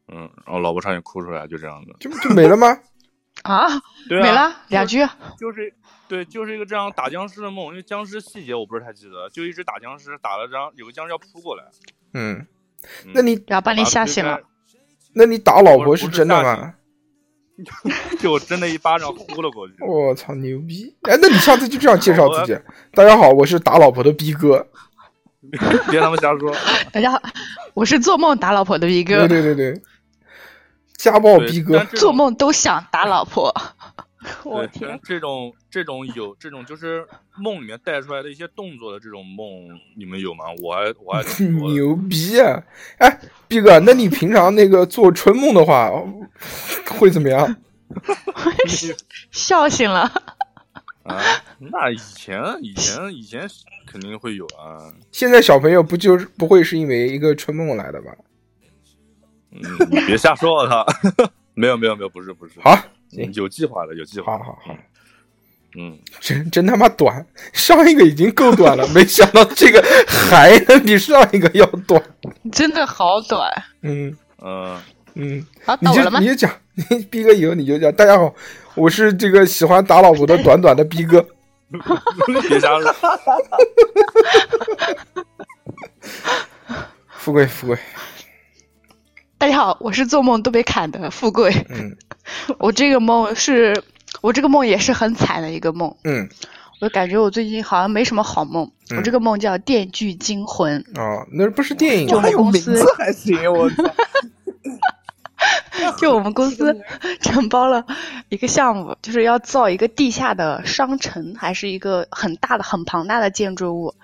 嗯，然后老婆差点哭出来，就这样子。就就没了吗？啊，对啊，没了两句。就是对，就是一个这样打僵尸的梦，因为僵尸细节我不是太记得，就一直打僵尸，打了张有个僵尸要扑过来，嗯，嗯那你然后把你吓醒了。那你打老婆是是真的吓吗？就真的一巴掌呼了过去。我操，牛逼！哎，那你下次就这样介绍自己。大家好，我是打老婆的逼哥。别他妈瞎说。大家好，我是做梦打老婆的逼哥对，对对对，家暴对逼哥做梦都想打老婆。对，我天，这种这种有这种就是梦里面带出来的一些动作的这种梦，你们有吗？我还我还牛逼啊！哎，毕哥，那你平常那个做春梦的话，会怎么样？笑醒了。啊，那以前以前以前肯定会有啊。现在小朋友不就是不会是因为一个春梦来的吧？嗯，你别瞎说，我操！没有没有没有，不是不是。好，嗯，有计划的有计划。好好好，嗯，真真他妈短，上一个已经够短了，没想到这个还能比 上一个要短。真的好短。嗯嗯嗯，好，你到我了吗就你？就讲，你逼哥以后你就讲，大家好，我是这个喜欢打老婆的短短的逼哥。别瞎说。富贵富贵，大家好，我是做梦都被砍的富贵。嗯 我这个梦是，我这个梦也是很惨的一个梦。嗯我感觉我最近好像没什么好梦。嗯我这个梦叫《电锯惊魂》，哦，那不是电影就啊还有名公司字还行，我操！就我们公司承包了一个项目，就是要造一个地下的商城，还是一个很大的、很庞大的建筑物，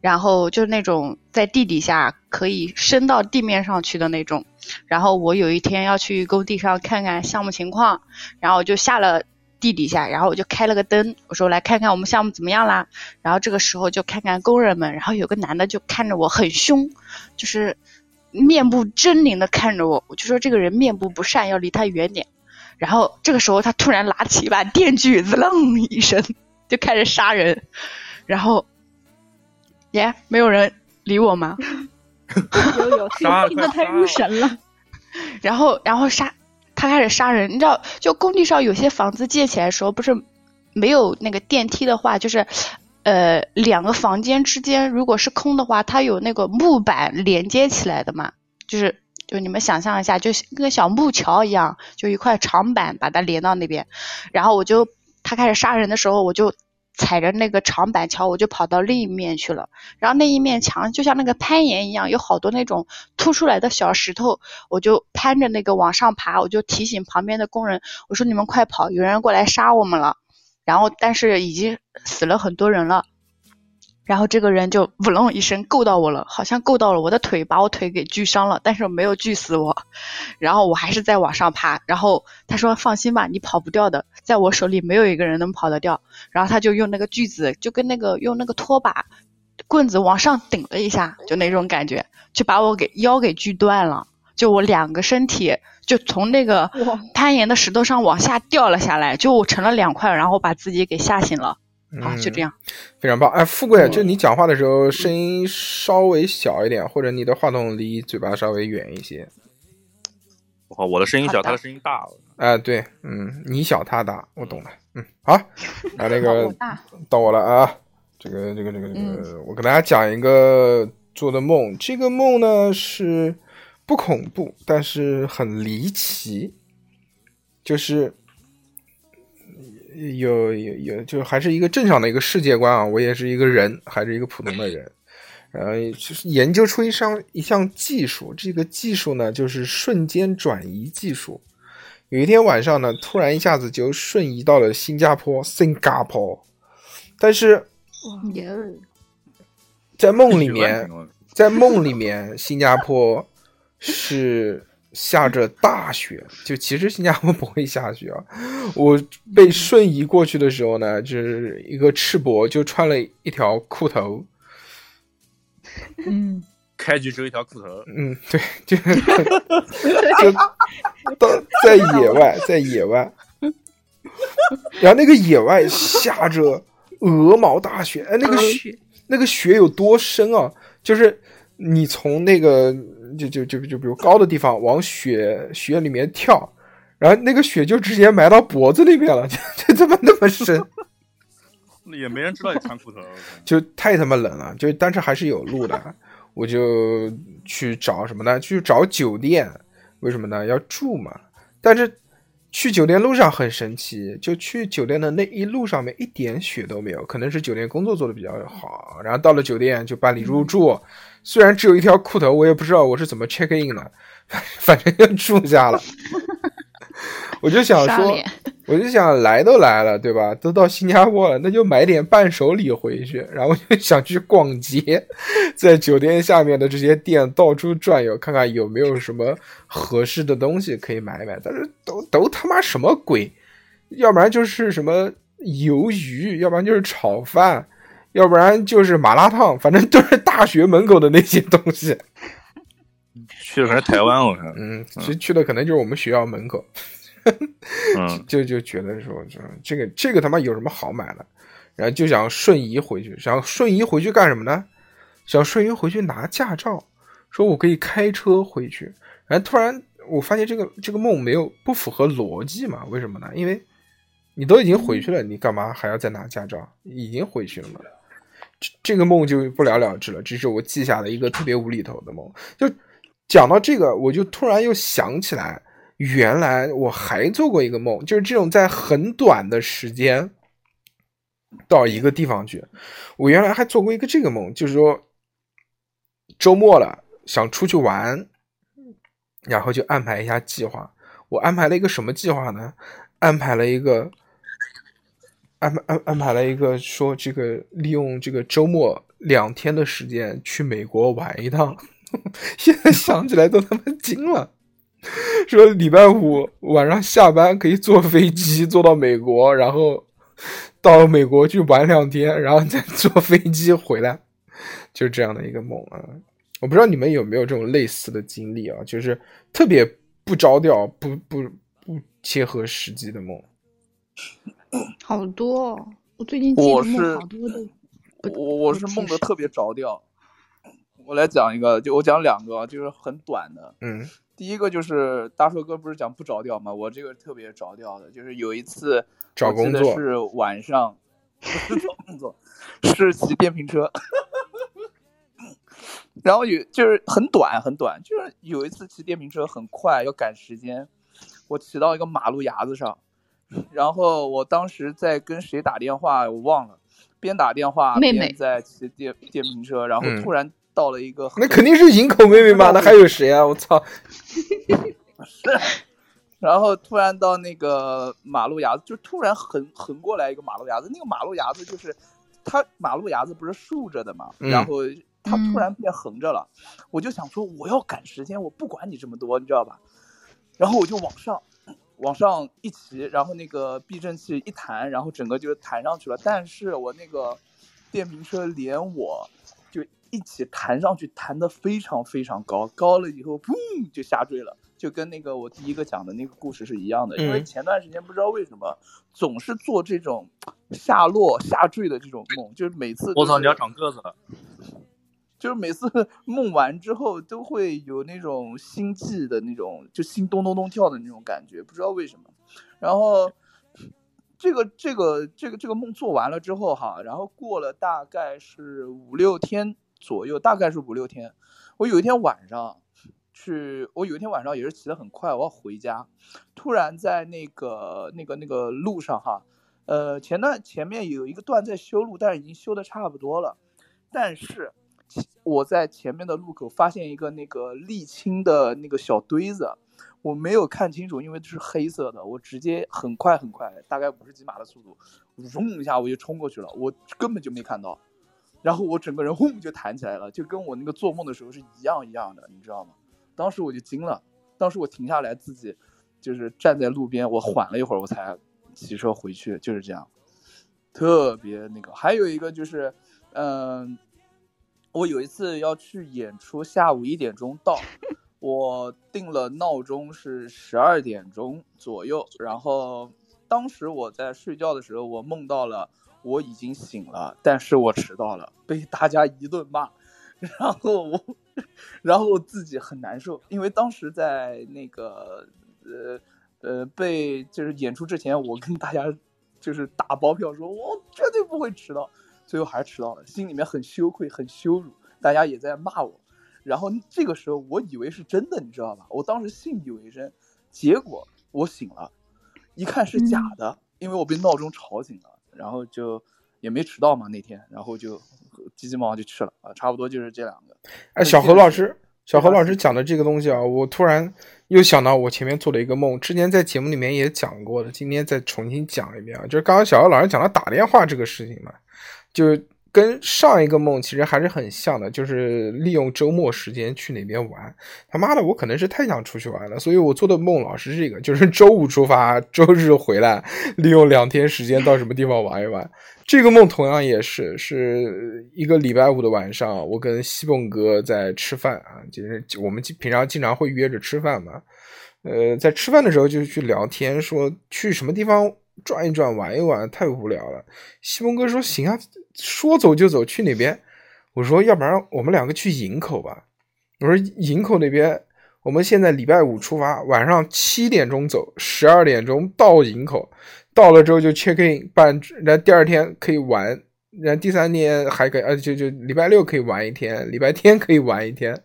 然后就是那种在地底下可以升到地面上去的那种。然后我有一天要去工地上看看项目情况，然后我就下了地底下，然后我就开了个灯，我说来看看我们项目怎么样啦。然后这个时候就看看工人们，然后有个男的就看着我很凶，就是面部狰狞的看着我，我就说这个人面部不善，要离他远点。然后这个时候他突然拿起一把电锯，滋楞一声就开始杀人，然后，耶，没有人理我吗？有有 听得太入神了。然后，然后杀，他开始杀人。你知道，就工地上有些房子建起来的时候，不是没有那个电梯的话，就是呃两个房间之间如果是空的话，它有那个木板连接起来的嘛，就是就你们想象一下，就跟小木桥一样，就一块长板把它连到那边。然后我就他开始杀人的时候，我就踩着那个长板桥，我就跑到另一面去了。然后那一面墙就像那个攀岩一样，有好多那种凸出来的小石头，我就攀着那个往上爬，我就提醒旁边的工人，我说你们快跑，有人过来杀我们了。然后但是已经死了很多人了。然后这个人就呜隆一声够到我了，好像够到了我的腿，把我腿给锯伤了，但是没有锯死我。然后我还是在往上爬。然后他说：“放心吧，你跑不掉的，在我手里没有一个人能跑得掉。”然后他就用那个锯子，就跟那个用那个拖把棍子往上顶了一下，就那种感觉，就把我给腰给锯断了。就我两个身体就从那个攀岩的石头上往下掉了下来，就我成了两块，然后把自己给吓醒了。好，就这样，样。非常棒。哎，富贵，就你讲话的时候声音稍微小一点，或者你的话筒离嘴巴稍微远一些。哇，我的声音小，他的声音大了。哎，对，嗯，你小他大，我懂了。嗯，好，啊，那个我到我了啊，这个这个这个这个，嗯我给大家讲一个做的梦。这个梦呢是不恐怖，但是很离奇，就是有有有，就还是一个正常的一个世界观啊。我也是一个人，还是一个普通的人。然后就是研究出一项一项技术，这个技术呢就是瞬间转移技术。有一天晚上呢，突然一下子就瞬移到了新加坡，新加坡。但是在梦里面，在梦里面，新加坡是下着大雪，就其实新加坡不会下雪啊。我被瞬移过去的时候呢，就是一个赤膊就穿了一条裤头，嗯，开局只有一条裤头，嗯，对，就就到在野外，在野外，然后那个野外下着鹅毛大雪，哎，那个雪那个雪有多深啊？就是你从那个就就就就比如高的地方往雪雪里面跳，然后那个雪就直接埋到脖子里面了，就就这么那么深。也没人知道你穿裤头。就太他妈冷了，就但是还是有路的，我就去找什么呢？去找酒店，为什么呢？要住嘛。但是去酒店路上很神奇，就去酒店的那一路上面一点雪都没有，可能是酒店工作做的比较好。然后到了酒店就办理入住，虽然只有一条裤头，我也不知道我是怎么 check in 的，反正就住下了。我就想说，我就想来都来了，对吧？都到新加坡了，那就买点伴手礼回去。然后就想去逛街，在酒店下面的这些店到处转悠，看看有没有什么合适的东西可以买一买。但是都都他妈什么鬼？要不然就是什么鱿鱼，要不然就是炒饭，要不然就是麻辣烫，反正都是大学门口的那些东西。去的可能是台湾，我看。嗯，其实去的可能就是我们学校门口。嗯，就就觉得说这这个这个他妈有什么好买的，然后就想瞬移回去，想瞬移回去干什么呢？想瞬移回去拿驾照，说我可以开车回去。然后突然我发现这个这个梦没有不符合逻辑嘛？为什么呢？因为你都已经回去了，你干嘛还要再拿驾照？已经回去了嘛。这这个梦就不了了之了，这是我记下的一个特别无厘头的梦。就讲到这个，我就突然又想起来。原来我还做过一个梦，就是这种在很短的时间到一个地方去。我原来还做过一个这个梦，就是说周末了想出去玩，然后就安排一下计划。我安排了一个什么计划呢？安排了一个安排安安排了一个说这个利用这个周末两天的时间去美国玩一趟。现在想起来都他妈惊了。说礼拜五晚上下班可以坐飞机坐到美国，然后到美国去玩两天，然后再坐飞机回来，就这样的一个梦啊！我不知道你们有没有这种类似的经历啊，就是特别不着调、不不不切合实际的梦。好多、哦，我最近我是好多我我是梦的特别着调。我来讲一个，就我讲两个，就是很短的。嗯第一个就是大硕哥不是讲不着调吗？我这个特别着调的，就是有一次找我记工作得是晚上，不是找工作，是骑电瓶车。然后有就是很短很短，就是有一次骑电瓶车很快要赶时间，我骑到一个马路牙子上，然后我当时在跟谁打电话我忘了，边打电话妹妹边在骑电电瓶车，然后嗯突然到了一个那肯定是营口妹妹嘛，那还有谁啊？我操！然后突然到那个马路牙子，就突然横横过来一个马路牙子，那个马路牙子就是它马路牙子不是竖着的嘛，嗯然后它嗯突然变横着了，我就想说我要赶时间，我不管你这么多，你知道吧？然后我就往上往上一骑，然后那个避震器一弹，然后整个就弹上去了，但是我那个电瓶车连我就一起弹上去，弹得非常非常高，高了以后砰就下坠了。就跟那个我第一个讲的那个故事是一样的，因为嗯前段时间不知道为什么总是做这种下落下坠的这种梦，就是每次我操，你要长个子了！就是每次 梦完之后都会有那种心悸的那种，就心咚咚咚跳的那种感觉，不知道为什么。然后这个这个这个这个梦做完了之后哈，然后过了大概是五六天左右，大概是五六天，我有一天晚上去，我有一天晚上也是骑得很快，我要回家，突然在那个那个那个路上哈，呃，前段前面有一个段在修路，但是已经修的差不多了，但是我在前面的路口发现一个那个沥青的那个小堆子，我没有看清楚，因为这是黑色的，我直接很快很快，大概五十几码的速度，嗡一下我就冲过去了，我根本就没看到，然后我整个人 轰就弹起来了，就跟我那个做梦的时候是一样一样的，你知道吗？当时我就惊了，当时我停下来自己就是站在路边，我缓了一会儿，我才骑车回去，就是这样，特别那个。还有一个就是，嗯、我有一次要去演出，下午一点钟到，我定了闹钟是十二点钟左右，然后当时我在睡觉的时候，我梦到了我已经醒了，但是我迟到了，被大家一顿骂，然后我，然后我自己很难受，因为当时在那个呃呃被就是演出之前，我跟大家就是打包票说，我绝对不会迟到。最后还是迟到了，心里面很羞愧，很羞辱，大家也在骂我。然后这个时候，我以为是真的，你知道吧？我当时信以为真，结果我醒了，一看是假的，因为我被闹钟吵醒了。然后就也没迟到嘛那天，然后就急急忙忙就去了啊，差不多就是这两个。哎，小何老师，小何老师讲的这个东西啊，我突然又想到我前面做了一个梦，之前在节目里面也讲过的，今天再重新讲一遍啊，就是刚刚小何老师讲到打电话这个事情嘛。就是跟上一个梦其实还是很像的，就是利用周末时间去哪边玩。他妈的，我可能是太想出去玩了，所以我做的梦老是这个，就是周五出发，周日回来，利用两天时间到什么地方玩一玩。这个梦同样也是是一个礼拜五的晚上，我跟西蹦哥在吃饭啊，就是我们平常经常会约着吃饭嘛。呃，在吃饭的时候就去聊天，说去什么地方。转一转，玩一玩，太无聊了。西蒙哥说：“行啊，说走就走，去哪边？”我说：“要不然我们两个去营口吧。”我说：“营口那边，我们现在礼拜五出发，晚上七点钟走，十二点钟到营口，到了之后就 check in 办，然后第二天可以玩，然后第三天还可以，呃，就就礼拜六可以玩一天，礼拜天可以玩一天，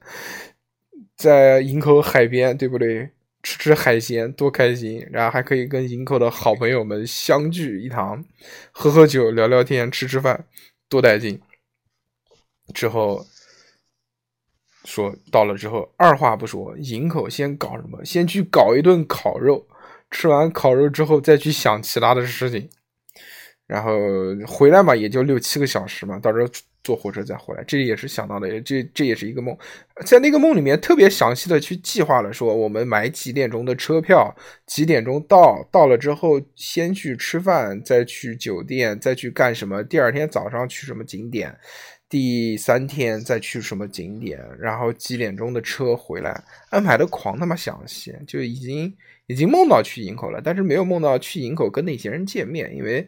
在营口海边，对不对？”吃吃海鲜多开心，然后还可以跟营口的好朋友们相聚一堂，喝喝酒、聊聊天、吃吃饭，多带劲。之后说到了之后，二话不说，营口先搞什么？先去搞一顿烤肉，吃完烤肉之后再去想其他的事情，然后回来嘛，也就六七个小时嘛，到时候。坐火车再回来，这也是想到的，这这也是一个梦，在那个梦里面特别详细的去计划了，说我们买几点钟的车票，几点钟到，到了之后先去吃饭，再去酒店，再去干什么，第二天早上去什么景点，第三天再去什么景点，然后几点钟的车回来，安排的狂他妈详细，就已经已经梦到去营口了，但是没有梦到去营口跟那些人见面，因为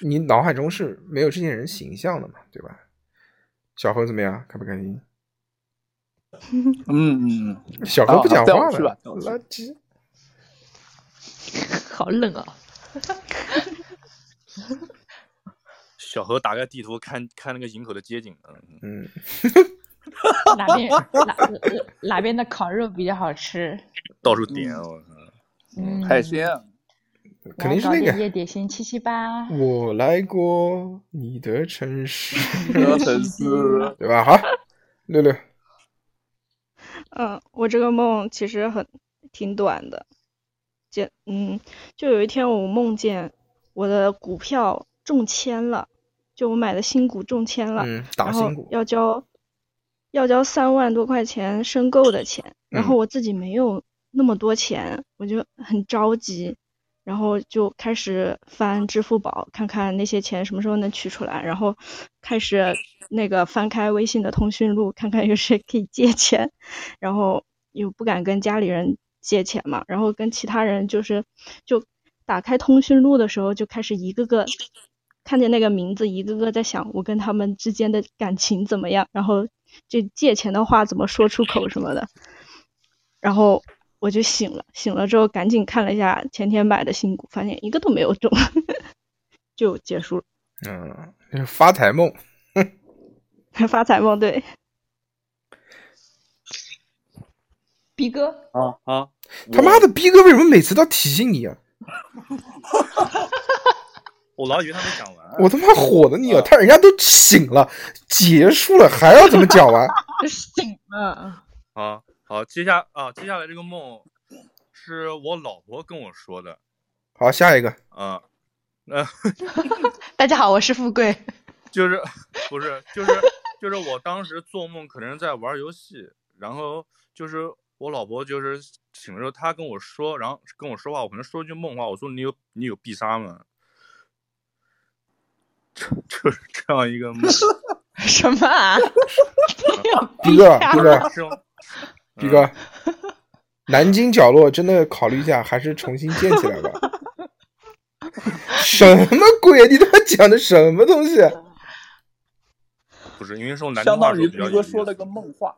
你脑海中是没有这些人形象的嘛，对吧？小何怎么样？开不开心？嗯嗯，小何不讲话了，垃圾。好冷啊！小何打开地图看看那个营口的街景，嗯，哪边哪哪边的烤肉比较好吃？到处点我嗯，海鲜。肯定是那个夜点心七七八。我来过你的城市，城 市，对吧？好，六六。嗯，我这个梦其实很挺短的，就嗯，就有一天我梦见我的股票中签了，就我买的新股中签了，嗯，打新股要交要交三万多块钱申购的钱，然后我自己没有那么多钱，我就很着急。然后就开始翻支付宝，看看那些钱什么时候能取出来。然后开始那个翻开微信的通讯录，看看有谁可以借钱。然后又不敢跟家里人借钱嘛，然后跟其他人就是就打开通讯录的时候，就开始一个个看见那个名字，一个个在想我跟他们之间的感情怎么样，然后这借钱的话怎么说出口什么的。然后。我就醒了，醒了之后赶紧看了一下前天买的新股，发现一个都没有中，就结束了。嗯，发财梦，发财梦，对。逼哥啊啊！他妈的，逼哥为什么每次都提醒你啊？我老以为他没讲完。我他妈火的你啊！他人家都醒了，结束了，还要怎么讲完？醒了啊。好，接下啊，接下来这个梦是我老婆跟我说的。好，下一个啊，呃，大家好，我是富贵。就是不是就是就是我当时做梦可能在玩游戏，然后就是我老婆就是醒了之后，她跟我说，然后跟我说话，我可能说句梦话，我说你有你有必杀吗？就 就是这样一个梦。什么啊？逼哥，逼哥，是吗？逼哥，南京角落真的考虑一下，还是重新建起来吧。什么鬼？你他妈讲的什么东西？不是，因为说南京相当于逼话说比较哥说了个梦话。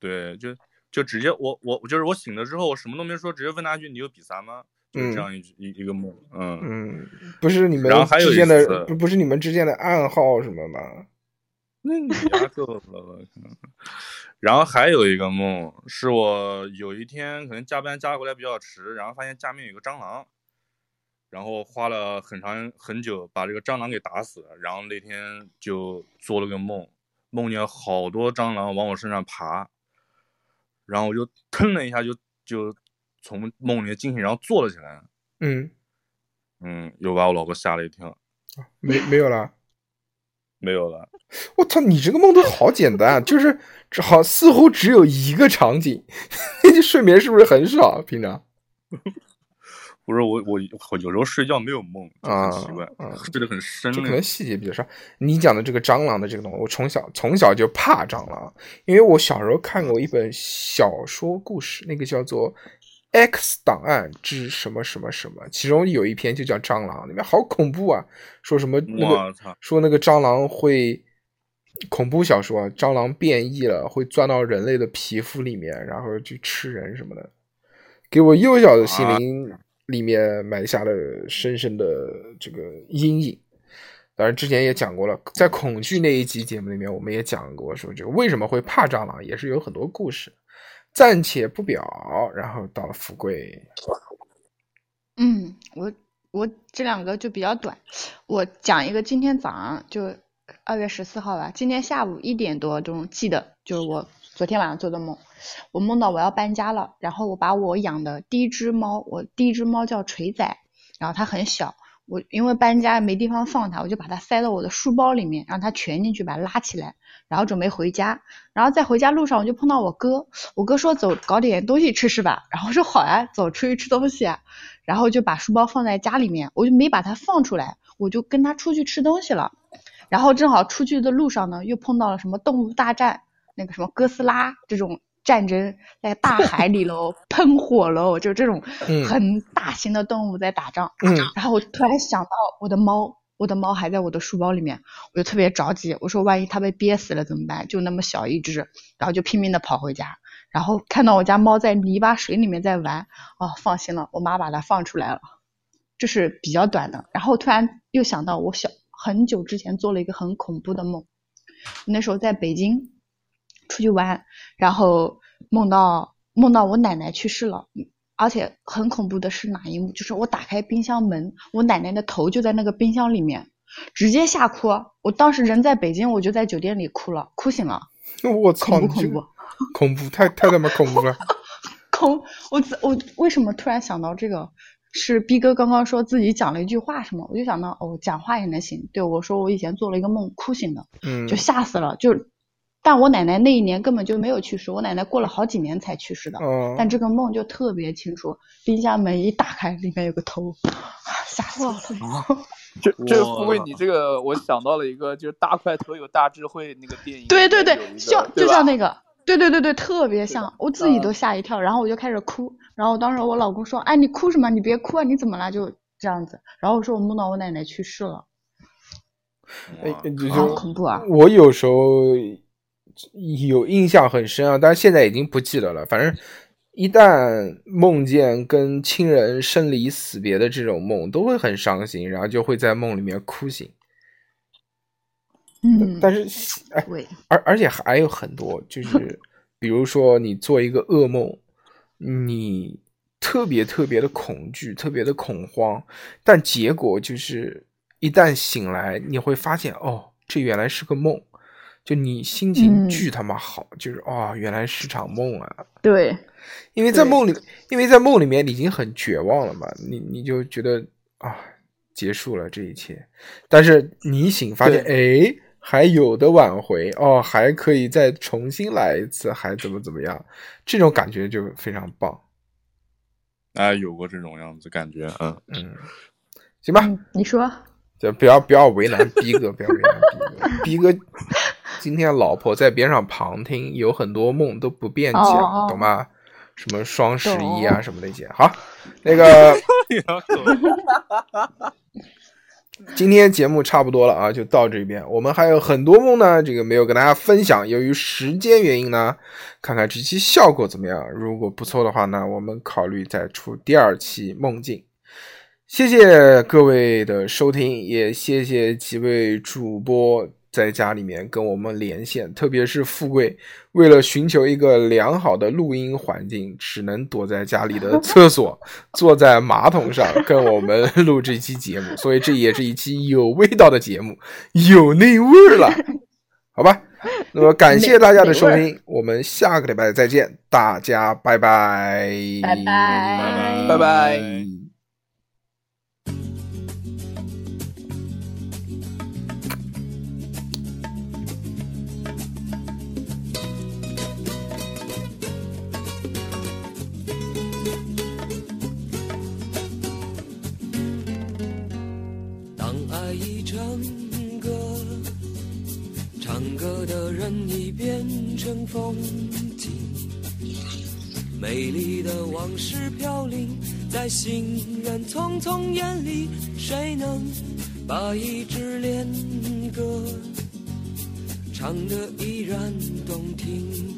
对，就就直接我我就是我醒了之后，我什么都没说，直接问他一句：“你有比赛吗？”就是这样一句一一个梦，嗯，嗯，不是你们之间的不不是你们之间的暗号什么吗？那你丫够了！然后还有一个梦，是我有一天可能加班加回来比较迟，然后发现家里面有个蟑螂，然后花了很长很久把这个蟑螂给打死了，然后那天就做了个梦，梦见好多蟑螂往我身上爬，然后我就腾了一下就就从梦里惊醒，然后坐了起来，嗯，嗯，又把我老婆吓了一跳，没没有了。没有了。我操，你这个梦都好简单，啊就是只好似乎只有一个场景，你睡眠是不是很少？平常不是我我我有时候睡觉没有梦，就啊很奇怪，啊睡得很深。就可能细节比较少。你讲的这个蟑螂的这个东西，我从小从小就怕蟑螂，因为我小时候看过一本小说故事，那个叫做《X 档案之什么什么什么》，其中有一篇就叫蟑螂，里面好恐怖啊！说什么那个说那个蟑螂会恐怖小说，蟑螂变异了，会钻到人类的皮肤里面，然后去吃人什么的，给我幼小的心灵里面埋下了深深的这个阴影。当然，之前也讲过了，在恐惧那一集节目里面，我们也讲过，说这个为什么会怕蟑螂，也是有很多故事。暂且不表，然后到了富贵，嗯，我我这两个就比较短，我讲一个今天早上就二月十四号吧，今天下午一点多钟记得，就是我昨天晚上做的梦，我梦到我要搬家了，然后我把我养的第一只猫，我第一只猫叫锤仔，然后它很小，我因为搬家没地方放它，我就把它塞到我的书包里面，让它蜷进去，把它拉起来，然后准备回家。然后在回家路上我就碰到我哥，我哥说走搞点东西吃吃吧，然后我说好呀，走出去吃东西啊。然后就把书包放在家里面，我就没把它放出来，我就跟他出去吃东西了。然后正好出去的路上呢，又碰到了什么动物大战，那个什么哥斯拉这种战争，在大海里喽，喷火喽，就这种嗯很大型的动物在打仗。嗯然后我突然想到我的猫，我的猫还在我的书包里面，我就特别着急，我说万一它被憋死了怎么办？就那么小一只，然后就拼命的跑回家，然后看到我家猫在泥巴水里面在玩，哦，放心了，我妈把它放出来了，这是比较短的。然后突然又想到我小很久之前做了一个很恐怖的梦，那时候在北京出去玩，然后梦到梦到我奶奶去世了。而且很恐怖的是哪一幕？就是我打开冰箱门，我奶奶的头就在那个冰箱里面，直接吓哭。我当时人在北京，我就在酒店里哭了，哭醒了，我操，恐怖？恐怖，太太他妈恐怖了！恐，我我为什么突然想到这个？是逼哥刚刚说自己讲了一句话什么，我就想到哦，讲话也能行。对我说我以前做了一个梦，哭醒的，嗯，就吓死了。就，但我奶奶那一年根本就没有去世，我奶奶过了好几年才去世的。哦，但这个梦就特别清楚，冰箱门一打开，里面有个头，吓死我了。这这哇富贵，你这个我想到了一个，就是大块头有大智慧那个电影。对对对像就像那个，对对对对，特别像，我自己嗯都吓一跳，然后我就开始哭，然后当时我老公说，哎，你哭什么？你别哭啊，你怎么了？就这样子，然后我说我梦到我奶奶去世了，哎哇，好恐怖啊！我有时候有印象很深啊，但是现在已经不记得了。反正一旦梦见跟亲人生离死别的这种梦，都会很伤心，然后就会在梦里面哭醒。嗯，但是，哎，对，而而且还有很多，就是 比如说你做一个噩梦，你特别特别的恐惧，特别的恐慌，但结果就是一旦醒来，你会发现哦，这原来是个梦，就你心情嗯巨他妈好，就是哦，原来是场梦啊。对，因为在梦里，因为在梦里面你已经很绝望了嘛，你你就觉得啊，结束了这一切，但是你醒发现，哎，还有的挽回哦，还可以再重新来一次，还怎么怎么样，这种感觉就非常棒。哎，有过这种样子感觉，嗯，嗯，行吧，嗯，你说，就不要不要为难逼哥，不要为难逼哥，逼哥今天老婆在边上旁听，有很多梦都不便讲，哦懂吗？什么双十一啊，什么那些。好，那个 今天节目差不多了啊，就到这边。我们还有很多梦呢，这个没有跟大家分享。由于时间原因呢，看看这期效果怎么样。如果不错的话呢，我们考虑再出第二期梦境。谢谢各位的收听，也谢谢几位主播在家里面跟我们连线，特别是富贵，为了寻求一个良好的录音环境，只能躲在家里的 厕所，坐在马桶上跟我们录这期节目，所以这也是一期有味道的节目，有那味儿了，好吧？那么感 谢大家的收听，我们下个礼拜再见，大家拜拜，拜拜拜拜。变成风景，美丽的往事飘零在行人匆匆眼里，谁能把一支恋歌唱得依然动听？